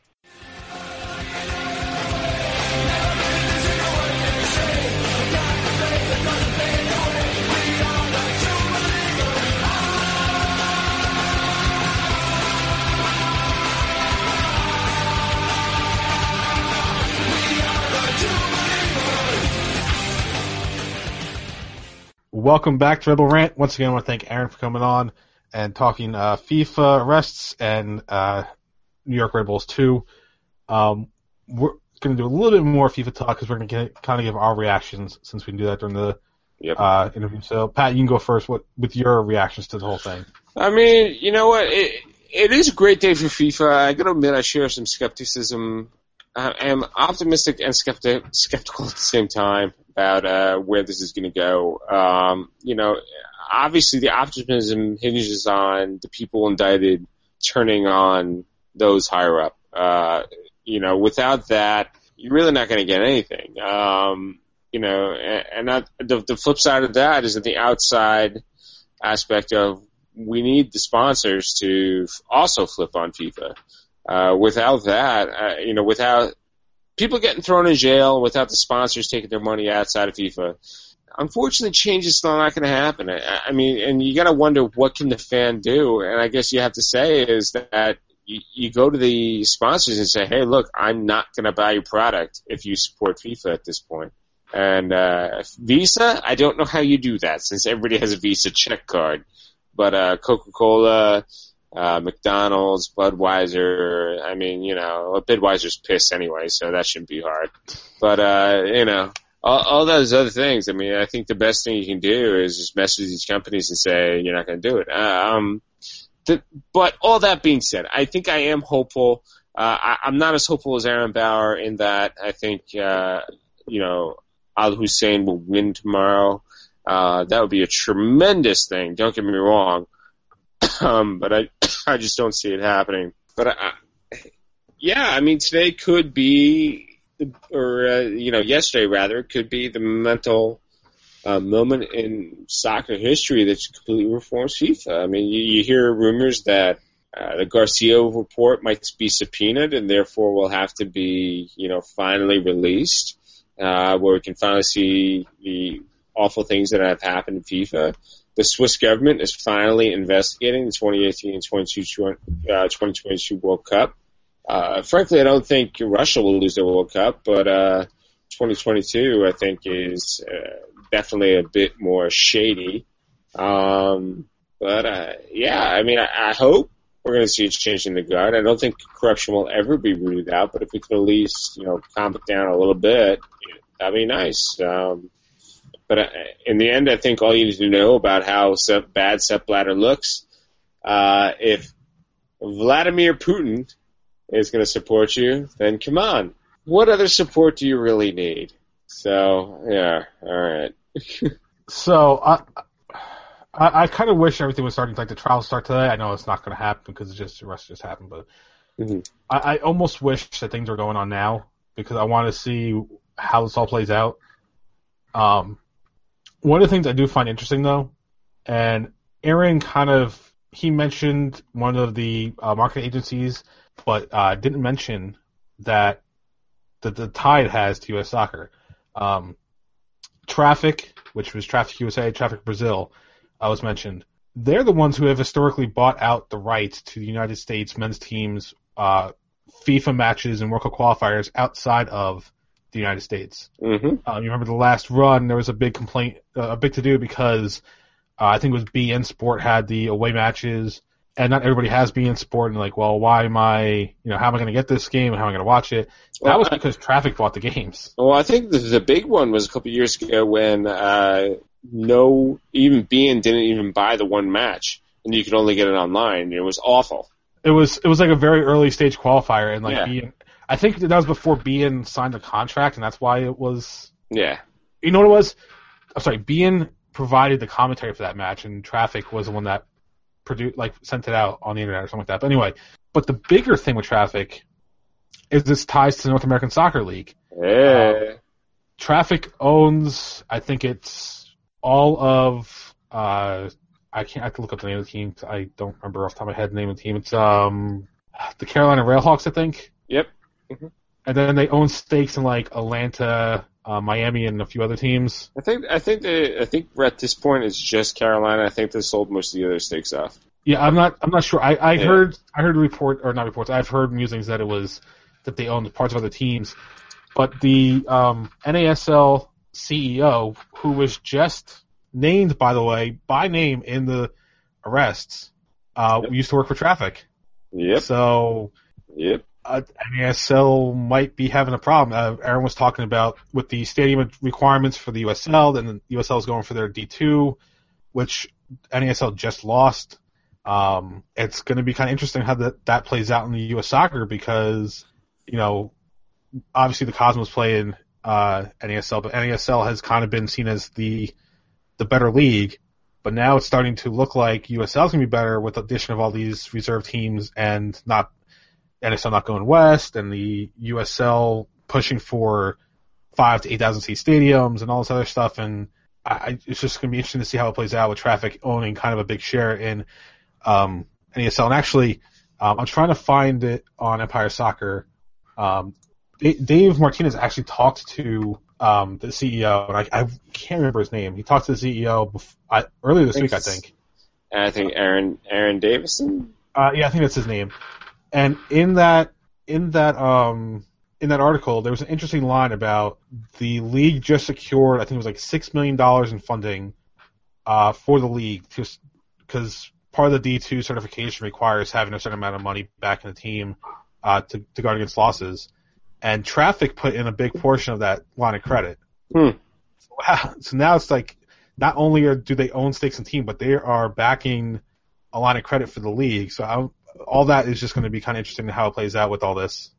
Welcome back to Rebel Rant. Once again, I want to thank Aaron for coming on and talking uh, FIFA arrests and uh, New York Red Bulls 2. Um, we're going to do a little bit more FIFA talk because we're going to kind of give our reactions since we can do that during the Yep. uh, interview. So, Pat, you can go first with, with your reactions to the whole thing. I mean, you know what? It, it is a great day for FIFA. I got to admit, I share some skepticism. I am optimistic and skeptic, skeptical at the same time about uh, where this is going to go. Um, you know, obviously the optimism hinges on the people indicted turning on those higher up. Uh, you know, without that, you're really not going to get anything. Um, you know, and, and that, the, the flip side of that is that the outside aspect of we need the sponsors to also flip on FIFA. Uh, without that, uh, you know, without people getting thrown in jail, without the sponsors taking their money outside of FIFA, unfortunately, change is not going to happen. I, I mean, and you got to wonder what can the fan do, and I guess you have to say is that you, you go to the sponsors and say, hey, look, I'm not going to buy your product if you support FIFA at this point. And uh, Visa, I don't know how you do that since everybody has a Visa check card. But uh, Coca-Cola, uh, McDonald's, Budweiser, I mean, you know, Budweiser's piss anyway, so that shouldn't be hard. But, uh, you know, all, all those other things, I mean, I think the best thing you can do is just mess with these companies and say you're not going to do it. Uh, um, the, but all that being said, I think I am hopeful. Uh, I, I'm not as hopeful as Aaron Bauer in that I think, uh, you know, Al Hussein will win tomorrow. Uh, that would be a tremendous thing. Don't get me wrong. um, but I, I just don't see it happening. But I, yeah, I mean, today could be, or uh, you know, yesterday rather, could be the mental uh, moment in soccer history that completely reforms FIFA. I mean, you, you hear rumors that uh, the Garcia report might be subpoenaed and therefore will have to be, you know, finally released, uh, where we can finally see the awful things that have happened in FIFA. The Swiss government is finally investigating the 2018 and 22, uh, 2022 World Cup. Uh, frankly, I don't think Russia will lose the World Cup, but uh, 2022 I think is uh, definitely a bit more shady. Um, but uh, yeah, I mean, I, I hope we're going to see a change in the guard. I don't think corruption will ever be rooted out, but if we can at least, you know, calm it down a little bit, that'd be nice. Um, but uh, in the end, I think all you need to know about how bad Sepp Blatter looks, uh, if Vladimir Putin is going to support you, then come on. What other support do you really need? So, yeah, alright. So I, I, I kind of wish everything was starting like the trials start today. I know it's not going to happen because it's just the rest just happened, but Mhm. I, I almost wish that things were going on now because I want to see how this all plays out. Um, one of the things I do find interesting though, and Aaron kind of he mentioned one of the uh, market agencies, but uh, didn't mention that that the Tide has to U.S. Soccer. Um, Traffic, which was Traffic USA, Traffic Brazil, uh, was mentioned. They're the ones who have historically bought out the rights to the United States men's teams uh, FIFA matches and World Cup qualifiers outside of the United States. hmm Um, you remember the last run? There was a big complaint, uh, a big to do because uh, I think it was beIN Sport had the away matches, and not everybody has beIN Sport. And like, well, why am I? You know, how am I going to get this game? And how am I going to watch it? That Well, was I- because Traffic bought the games. Well, I think the, the big one was a couple years ago when uh, no, even being didn't even buy the one match, and you could only get it online. It was awful. It was it was like a very early stage qualifier, and like Yeah. beIN, I think that was before beIN signed the contract, and that's why it was. Yeah. You know what it was? I'm sorry, beIN provided the commentary for that match, and Traffic was the one that produced, like, sent it out on the internet or something like that. But anyway, but the bigger thing with Traffic is this ties to the North American Soccer League. Yeah. Traffic owns, I think it's all of, uh, I can't, I have to look up the name of the team. I don't remember off the top of my head the name of the team. It's, um, the Carolina Railhawks, I think. Yep. And then they own stakes in like Atlanta, uh, Miami, and a few other teams. I think I think they, I think at this point it's just Carolina. I think they sold most of the other stakes off. Yeah, I'm not, I'm not sure. I, I Yeah. heard, I heard report, or not reports, I've heard musings that it was, that they owned parts of other teams. But the, um, NASL CEO, who was just named, by the way, by name in the arrests, uh, Yep. used to work for traffic. Yep. So, Yep. Uh, NASL might be having a problem. Uh, Aaron was talking about with the stadium requirements for the USL, then the USL is going for their D2, which NASL just lost. Um, it's going to be kind of interesting how that, that plays out in the US soccer because, you know, obviously the Cosmos play in, uh, NASL, but NASL has kind of been seen as the, the better league. But now it's starting to look like USL is going to be better with the addition of all these reserve teams and not NSL not going west and the USL pushing for five to eight thousand seat stadiums and all this other stuff. And I, I, it's just going to be interesting to see how it plays out with traffic owning kind of a big share in um. And actually, um, I'm trying to find it on Empire Soccer. Um, Dave Martinez actually talked to um, the CEO, and I, I can't remember his name. He talked to the CEO bef- I, earlier this week, I think. And I think Aaron Aaron Davidson. Uh, yeah, I think that's his name. And in that in that um in that article, there was an interesting line about the league just secured. I think it was like six million dollars in funding uh, for the league, because part of the D two certification requires having a certain amount of money back in the team uh, to to guard against losses. And Traffic put in a big portion of that line of credit. Hmm. Wow. So now it's like not only are, do they own stakes in the team, but they are backing a line of credit for the league. So I, all that is just going to be kind of interesting how it plays out with all this.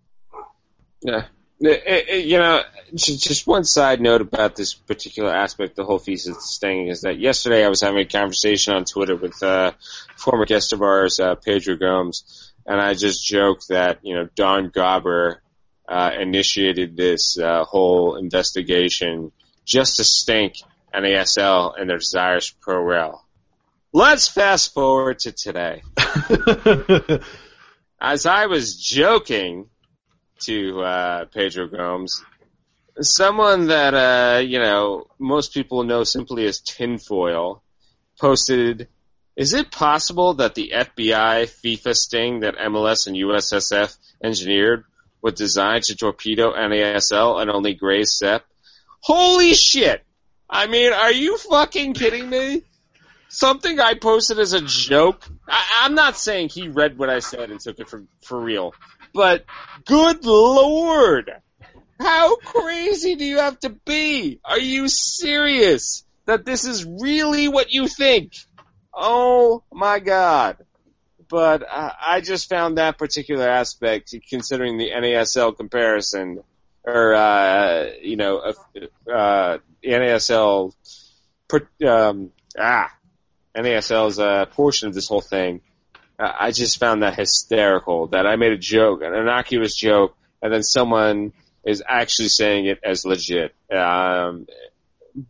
Yeah. You know, just one side note about this particular aspect, the whole thesis thing, is that yesterday I was having a conversation on Twitter with uh, former guest of ours, uh, Pedro Gomes, and I just joked that, you know, Don Garber uh, initiated this uh, whole investigation just to stink NASL and their desires pro rel. Let's fast forward to today. As I was joking to uh, Pedro Gomes, someone that uh, you know most people know simply as tinfoil posted, "Is it possible that the FBI FIFA sting that MLS and USSF engineered was designed to torpedo NASL and only graze Sepp?" Holy shit! I mean, are you fucking kidding me? Something I posted as a joke. I, I'm not saying he read what I said and took it for for real, but good lord, how crazy do you have to be? Are you serious that this is really what you think? Oh my god. But uh, I just found that particular aspect, considering the NASL comparison, or uh, you know, uh, uh, NASL, um, ah, NASL's uh, portion of this whole thing. I just found that hysterical. That I made a joke, an innocuous joke, and then someone is actually saying it as legit. Um,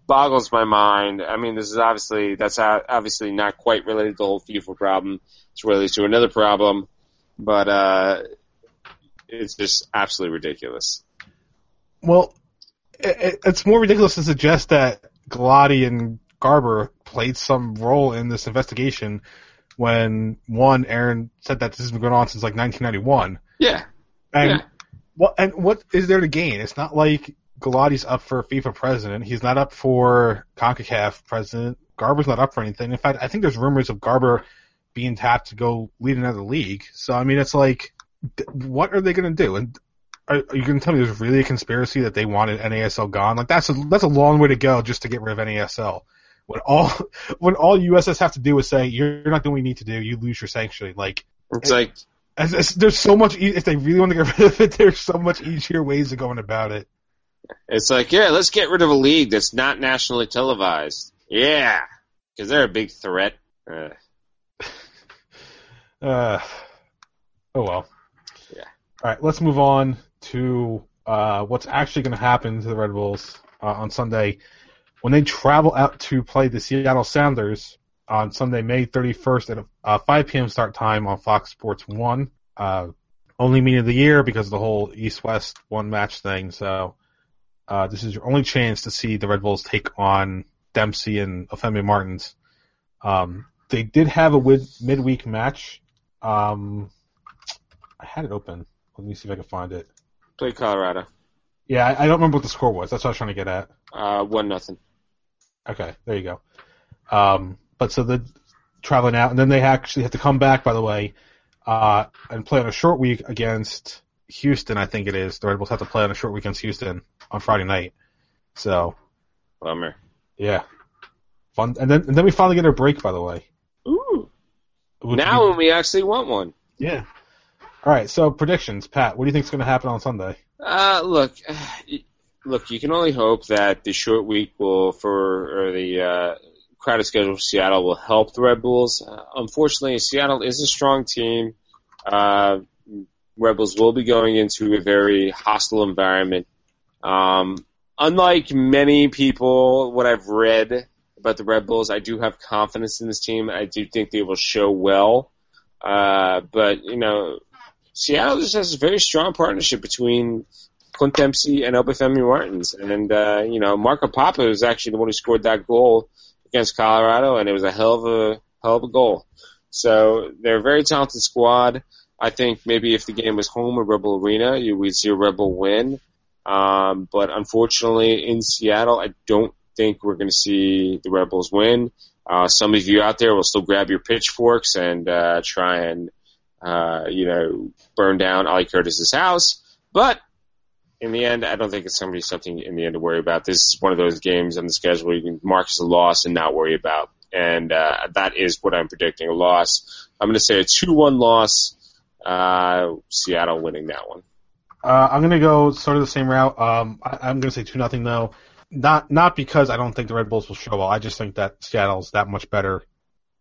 boggles my mind. I mean, this is obviously that's obviously not quite related to the whole FIFA problem. It's related to another problem, but uh, it's just absolutely ridiculous. Well, it, it's more ridiculous to suggest that Gulati and Garber played some role in this investigation when one Aaron said that this has been going on since like 1991. Yeah, And Yeah. what and what is there to gain? It's not like Gulati's up for FIFA president. He's not up for CONCACAF president. Garber's not up for anything. In fact, I think there's rumors of Garber being tapped to go lead another league. So I mean, it's like, what are they going to do? And are, are you going to tell me there's really a conspiracy that they wanted NASL gone? Like that's a that's a long way to go just to get rid of NASL. When all when all USS have to do is say you're not doing what you need to do, you lose your sanction. Like it's like as, as, there's so much. E- if they really want to get rid of it, there's so much easier ways of going about it. it's like yeah, let's get rid of a league that's not nationally televised. Yeah, because they're a big threat. Uh, Uh, oh well. Yeah. All right, let's move on to uh, what's actually going to happen to the Red Bulls uh, on Sunday when they travel out to play the Seattle Sounders on Sunday, May 31st at a uh, 5 p.m. start time on Fox Sports One. Uh, only meeting of the year because of the whole East-West one match thing. So uh, this is your only chance to see the Red Bulls take on Dempsey and Obafemi Martins. Um, they did have a mid- midweek match. Um, I had it open. Let me see if I can find it. play Colorado. Yeah, I, I don't remember what the score was. That's what I was trying to get at. Uh, one nothing. Okay, there you go. Um, but so the traveling out, and then they actually have to come back, by the way, uh, and play on a short week against Houston. I think it is. The Red Bulls have to play on a short week against Houston on Friday night. So Bummer. yeah, fun. And then and then we finally get a break, by the way. Ooh. Which Now we- when we actually want one. yeah. All right. So predictions, Pat. What do you think is going to happen on Sunday? Uh, look, look. You can only hope that the short week will for or the uh, crowded schedule for Seattle will help the Red Bulls. Uh, unfortunately, Seattle is a strong team. Uh, Red Bulls will be going into a very hostile environment. Um, unlike many people, what I've read about the Red Bulls, I do have confidence in this team. I do think they will show well. Uh, but you know, Seattle just has a very strong partnership between Clint Dempsey and Obafemi Martins. And, uh, you know, Marco Pappa was actually the one who scored that goal against Colorado, and it was a hell of a, hell of a goal. So they're a very talented squad. I think maybe if the game was home at Rebel Arena, you would see a Rebel win. Um, but unfortunately, in Seattle, I don't think we're going to see the Rebels win. Uh, some of you out there will still grab your pitchforks and uh, try and uh, you know, burn down Ali Curtis's house. But in the end, I don't think it's going to be something in the end to worry about. This is one of those games on the schedule where you can mark as a loss and not worry about. And uh, that is what I'm predicting a loss. I'm going to say a 2 1 loss, uh, Seattle winning that one. Uh, I'm gonna go sort of the same route. Um, I, I'm gonna say two nothing though. Not not because I don't think the Red Bulls will show well. I just think that Seattle's that much better.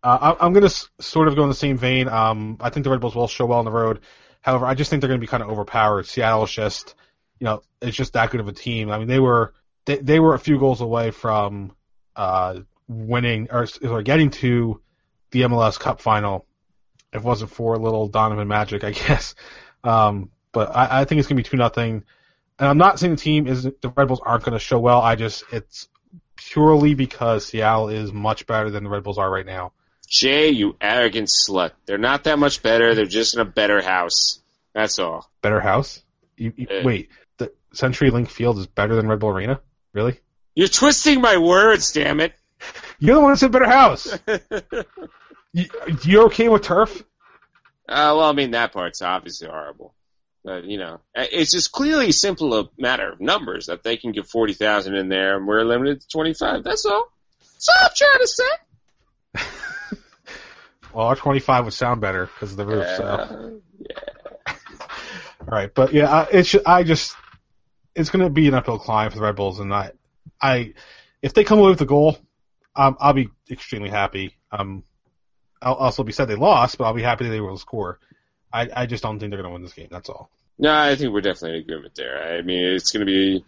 Uh, I, I'm gonna s- sort of go in the same vein. Um, I think the Red Bulls will show well on the road. However, I just think they're gonna be kind of overpowered. Seattle's just, you know, it's just that good of a team. I mean, they were they, they were a few goals away from uh, winning or, or getting to the MLS Cup final. If it wasn't for little Donovan Magic, I guess. Um, but I, I think it's gonna be two nothing. And I'm not saying the team is the Red Bulls aren't gonna show well. I just it's purely because Seattle is much better than the Red Bulls are right now. Jay, you arrogant slut. They're not that much better. They're just in a better house. That's all. Better house? You, you, Uh. wait, the CenturyLink Field is better than Red Bull Arena? Really? You're twisting my words, damn it. You're the one that said better house. uh, you, you're okay with turf? well, I mean, that part's obviously horrible. But, you know, uh, it's just clearly simple a matter of numbers that they can get 40,000 in there and we're limited to 25. That's all. That's all I'm trying to say. Well, our 25 would sound better because of the roof. So. Uh, All right, but yeah, it's I just it's going to be an uphill climb for the Red Bulls, and I, I, if they come away with the goal, um, I'll be extremely happy. Um, I'll also be sad they lost, but I'll be happy they were able to score. I, I just don't think they're going to win this game. That's all. No, I think we're definitely in agreement there. I mean, it's going to be.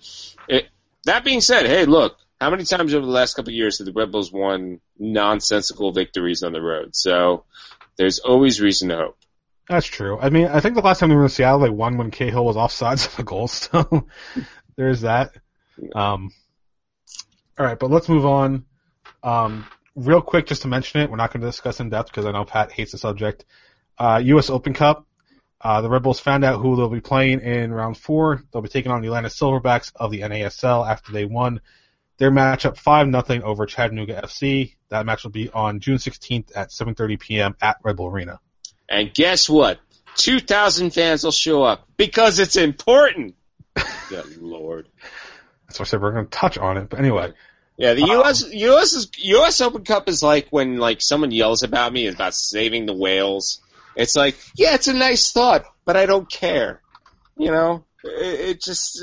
It, that being said, hey, look, how many times over the last couple of years have the Red Bulls won nonsensical victories on the road? So there's always reason to hope. That's true. I mean, I think the last time they were in Seattle, they won when Cahill was offsides of the goal. So there's that. Um, all right, but let's move on. Um, real quick, just to mention it, we're not going to discuss in depth because I know Pat hates the subject. Uh, U.S. Open Cup. Uh, the Red Bulls found out who they'll be playing in round four. They'll be taking on the Atlanta Silverbacks of the NASL after they won their matchup 5 nothing over Chattanooga FC. That match will be on June 16th at 7.30 p.m. at Red Bull Arena. And guess what? 2,000 fans will show up because it's important. Good lord. That's why I said we're going to touch on it. But anyway, Yeah, the uh, U.S. U.S. Is, U.S. Open Cup is like when like someone yells about me about saving the whales. It's like, yeah, it's a nice thought, but I don't care. You know, it, it just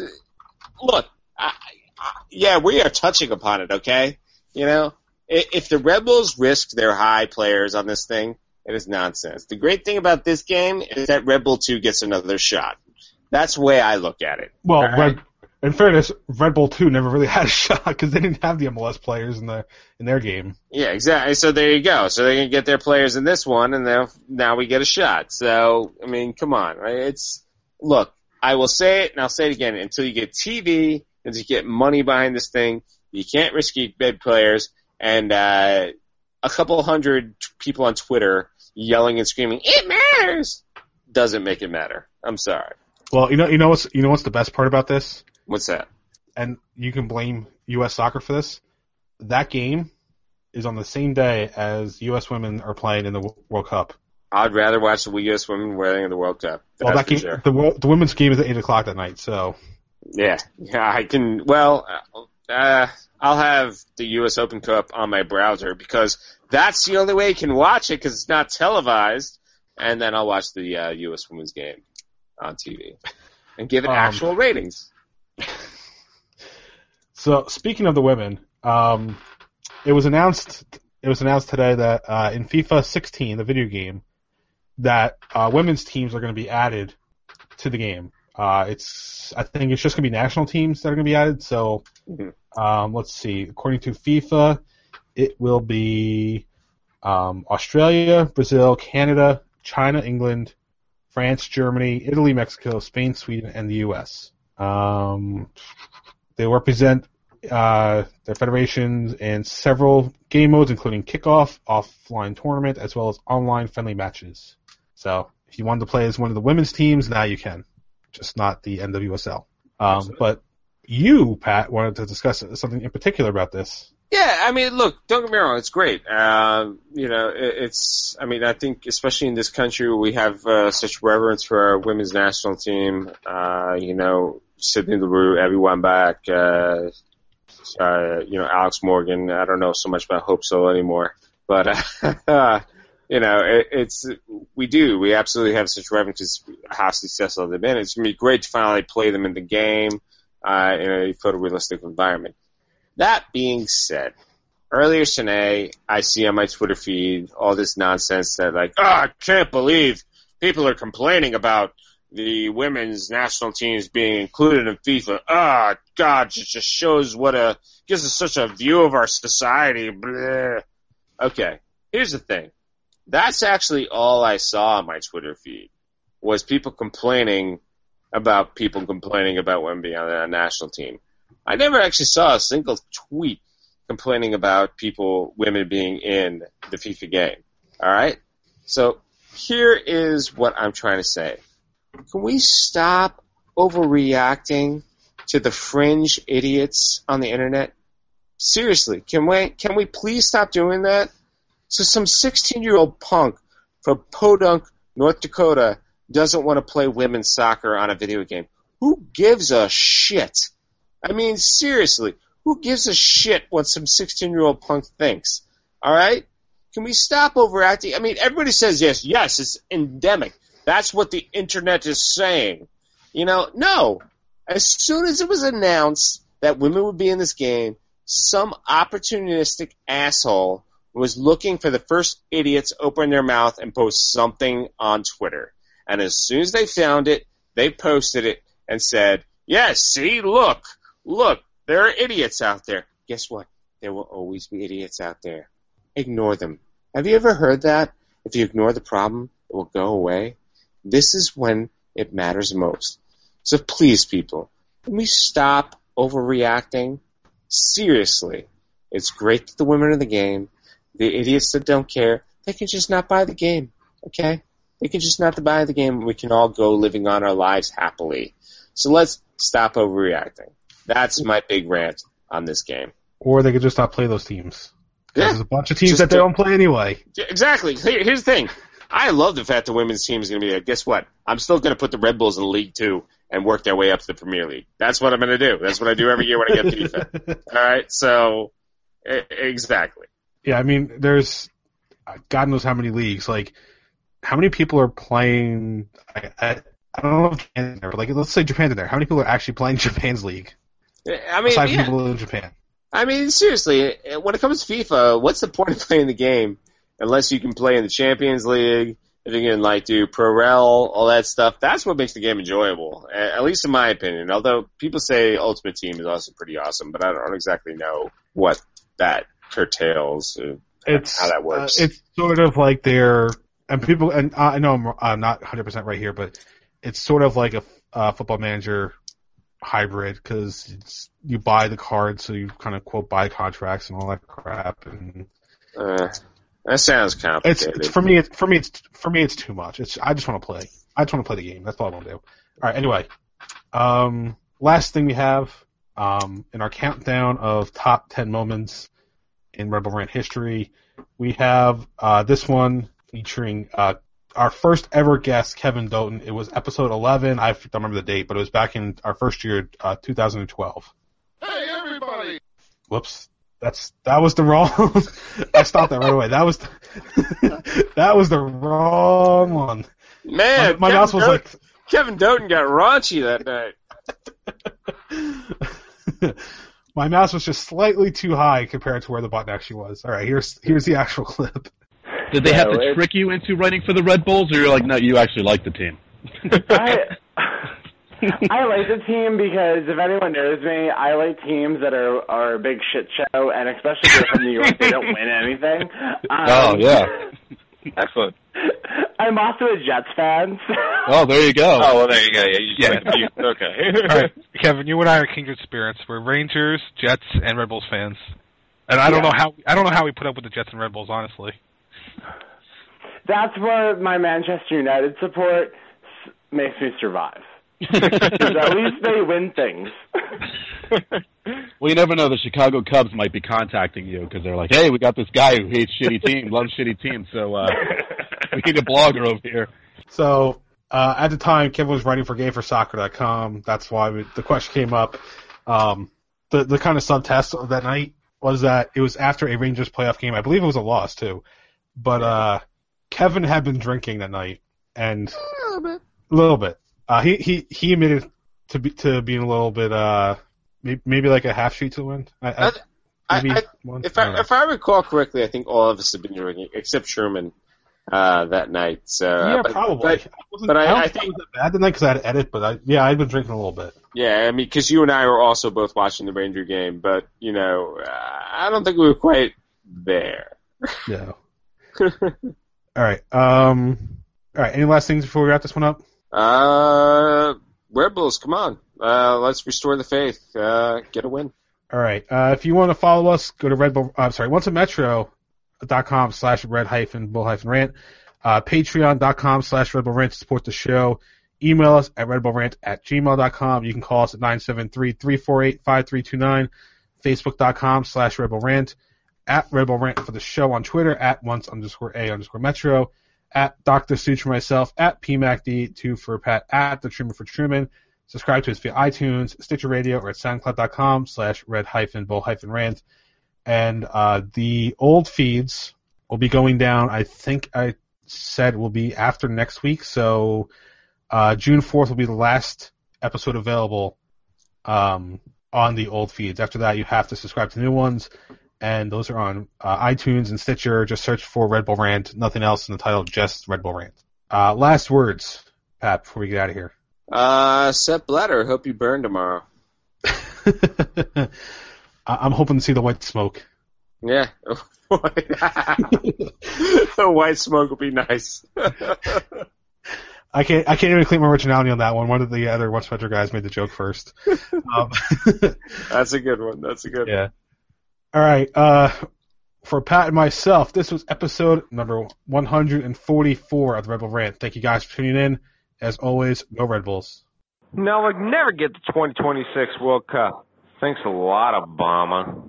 look. I, I, yeah, we are touching upon it. Okay, you know, if the Rebels risk their high players on this thing, it is nonsense. The great thing about this game is that Red Bull Two gets another shot. That's the way I look at it. well, All right. Red, in fairness, Red Bull 2 never really had a shot because they didn't have the MLS players in the in their game. Yeah, exactly. So there you go. So they can get their players in this one, and now we get a shot. So I mean, come on, right? It's look. I will say it, and I'll say it again. Until you get TV, until you get money behind this thing, you can't risk your bid players. And uh, a couple hundred people on Twitter yelling and screaming, "It matters!" doesn't make it matter. I'm sorry. Well, you know, you know what's you know what's the best part about this, What's that? and you can blame U.S. Soccer for this. That game is on the same day as U.S. women are playing in the World Cup. I'd rather watch the U.S. women playing in the World Cup. Well, that game, sure. the the women's game is at eight o'clock that night. So Yeah, yeah, I can. Well, uh, I'll have the U.S. Open Cup on my browser because that's the only way you can watch it because it's not televised, and then I'll watch the uh, U.S. Women's game on TV and give it Um, actual ratings. So speaking of the women, um, it was announced it was announced today that uh, in FIFA 16, the video game, that uh, women's teams are going to be added to the game. Uh, it's I think it's just going to be national teams that are going to be added. So Mhm. um, let's see. According to FIFA, it will be um, Australia, Brazil, Canada, China, England, France, Germany, Italy, Mexico, Spain, Sweden, and the U.S. Um, they represent uh, their federations in several game modes, including kickoff, offline tournament, as well as online friendly matches. So if you wanted to play as one of the women's teams, now you can, just not the NWSL. Um, but you, Pat, wanted to discuss something in particular about this. Yeah, I mean, look, don't get me wrong, it's great. Um, you know, it, it's, I mean, I think especially in this country we have uh, such reverence for our women's national team, uh, you know, Sydney Leroux, everyone back, uh, uh, you know, Alex Morgan, I don't know so much about Hope Solo anymore, but, uh, you know, it, it's, we do, we absolutely have such reverence for how successful they've been. It's going to be great to finally play them in the game, uh, in a photorealistic environment. That being said, earlier today, I see on my Twitter feed all this nonsense that like, ah, I can't believe people are complaining about the women's national teams being included in FIFA. Ah, God, it just shows what a gives us such a view of our society. Bleh. Okay, here's the thing. That's actually all I saw on my Twitter feed was people complaining about people complaining about women being on the national team. I never actually saw a single tweet complaining about people, women being in the FIFA game. All right. So here is what I'm trying to say. Can we stop overreacting to the fringe idiots on the internet? Seriously, can we can we please stop doing that? So some 16 year old punk from Podunk, North Dakota doesn't want to play women's soccer on a video game. Who gives a shit? I mean, seriously, who gives a shit what some 16 year old punk thinks? Alright? Can we stop overacting? I mean, everybody says yes, yes, it's endemic. That's what the internet is saying. You know, no. As soon as it was announced that women would be in this game, some opportunistic asshole was looking for the first idiots open their mouth and post something on Twitter. And as soon as they found it, they posted it and said, yes, see, look, look, there are idiots out there. Guess what? There will always be idiots out there. Ignore them. Have you ever heard that? If you ignore the problem, it will go away. This is when it matters most. So please, people, can we stop overreacting? Seriously. It's great that the women are in the game. The idiots that don't care, they can just not buy the game. Okay? They can just not buy the game and we can all go living on our lives happily. So let's stop overreacting. That's my big rant on this game. Or they could just not play those teams. Yeah. There's a bunch of teams Just that they do- don't play anyway. Exactly. Here's the thing. I love the fact the women's team is going to be there. Guess what? I'm still going to put the Red Bulls in League Two and work their way up to the Premier League. That's what I'm going to do. That's what I do every year when I get to FIFA. All right. So, exactly. Yeah, I mean, there's God knows how many leagues. Like, how many people are playing? I, I, I don't know if Japan's in there, but like, let's say Japan's in there. How many people are actually playing Japan's league I mean, aside from yeah. people in Japan? I mean, seriously, when it comes to FIFA, what's the point of playing the game unless you can play in the Champions League? If you can like do Pro Rel, all that stuff, that's what makes the game enjoyable. At least in my opinion. Although people say Ultimate Team is also pretty awesome, but I don't exactly know what that curtails. uh, It's how that works. uh, it's sort of like they're and people and I know I'm, I'm not 100 percent right here, but it's sort of like a uh, football manager hybrid because you buy the cards, so you kind of quote buy contracts and all that crap. And Uh, that sounds it's, complicated. it's for me. It's for me. It's for me. It's too much. It's I just want to play. I just want to play the game. That's all I want to do. All right. Anyway, um, last thing we have um, in our countdown of top 10 moments in Red Bull Rant history, we have uh, this one featuring uh, our first ever guest, Kevin Doughton. It was episode 11. I don't remember the date, but it was back in our first year, uh, 2012. Hey, everybody! Whoops. That's that was the wrong. I stopped that right away. That was the, that was the wrong one. Man, my Kevin mouse was Doughton- like Kevin Doughton got raunchy that night. my mouse was just slightly too high compared to where the button actually was. All right, here's here's the actual clip. Did they have to trick you into writing for the Red Bulls, or you're like, no, you actually like the team? I I like the team because if anyone knows me, I like teams that are are a big shit show, and especially if they're from New York, they don't win anything. Um, oh yeah. Excellent. I'm also a Jets fan. So. Oh, there you go. Oh, well, there you go. Yeah, you just Yeah. went mute. Okay. All right, Kevin, you and I are kindred spirits. We're Rangers, Jets, and Red Bulls fans. And I don't Yeah. know how I don't know how we put up with the Jets and Red Bulls, honestly. That's where my Manchester United support makes me survive. at least they win things. Well, you never know. The Chicago Cubs might be contacting you because they're like, "Hey, we got this guy who hates shitty teams, loves shitty teams, so uh, we need a blogger over here." So uh, at the time, Kevin was writing for GameForSoccer.com. That's why we, the question came up. Um, the the kind of subtest of that night was that it was after a Rangers playoff game. I believe it was a loss too, but uh, Kevin had been drinking that night and a little bit. A little bit. Uh, he he he admitted to be to being a little bit uh maybe, maybe like a half sheet to win. I, I, I, I, if I I if I recall correctly, I think all of us have been drinking except Sherman uh, that night. So, yeah, but, probably. But, I but I- don't I think, think- it was bad the night because I had to edit, but I, yeah, I'd been drinking a little bit. yeah, I mean, because you and I were also both watching the Ranger game, but you know, uh, I don't think we were quite there. Yeah. All right. Um. All right. Any last things before we wrap this one up? uh, Red Bulls, come on, uh, let's restore the faith. Uh, get a win. All right. Uh, if you want to follow us, go to Red Bull. Uh, sorry, once a metro.com slash red hyphen bull hyphen rant. Uh, patreon.com slash red bull rant to support the show. Email us at redbullrant at gmail.com. You can call us at 973-348-5329. Facebook.com slash Red Bull Rant for the show on Twitter. At once underscore a underscore metro. At Dr. Such for myself. At PMACD2 for Pat. At The Truman for Truman. Subscribe to us via iTunes, Stitcher Radio, or at soundcloud.com slash red hyphen bull hyphen rant. And uh, the old feeds will be going down, I think I said will be after next week. So uh, June 4th will be the last episode available um, on the old feeds. After that, you have to subscribe to new ones. And those are on uh, iTunes and Stitcher. Just search for Red Bull Rant. Nothing else in the title, just Red Bull Rant. Uh, last words, Pat, before we get out of here. Uh, Sepp Blatter, hope you burn tomorrow. I- I'm hoping to see the white smoke. Yeah. the white smoke will be nice. I can't. I can't even claim originality on that one. One of the other Watch Metro guys made the joke first. Um, That's a good one. That's a good yeah. All right. Uh, for Pat and myself, this was episode number 144 of the Red Bull Rant. Thank you guys for tuning in. As always, go Red Bulls. No, we'll never get the 2026 World Cup. Thanks a lot, Obama.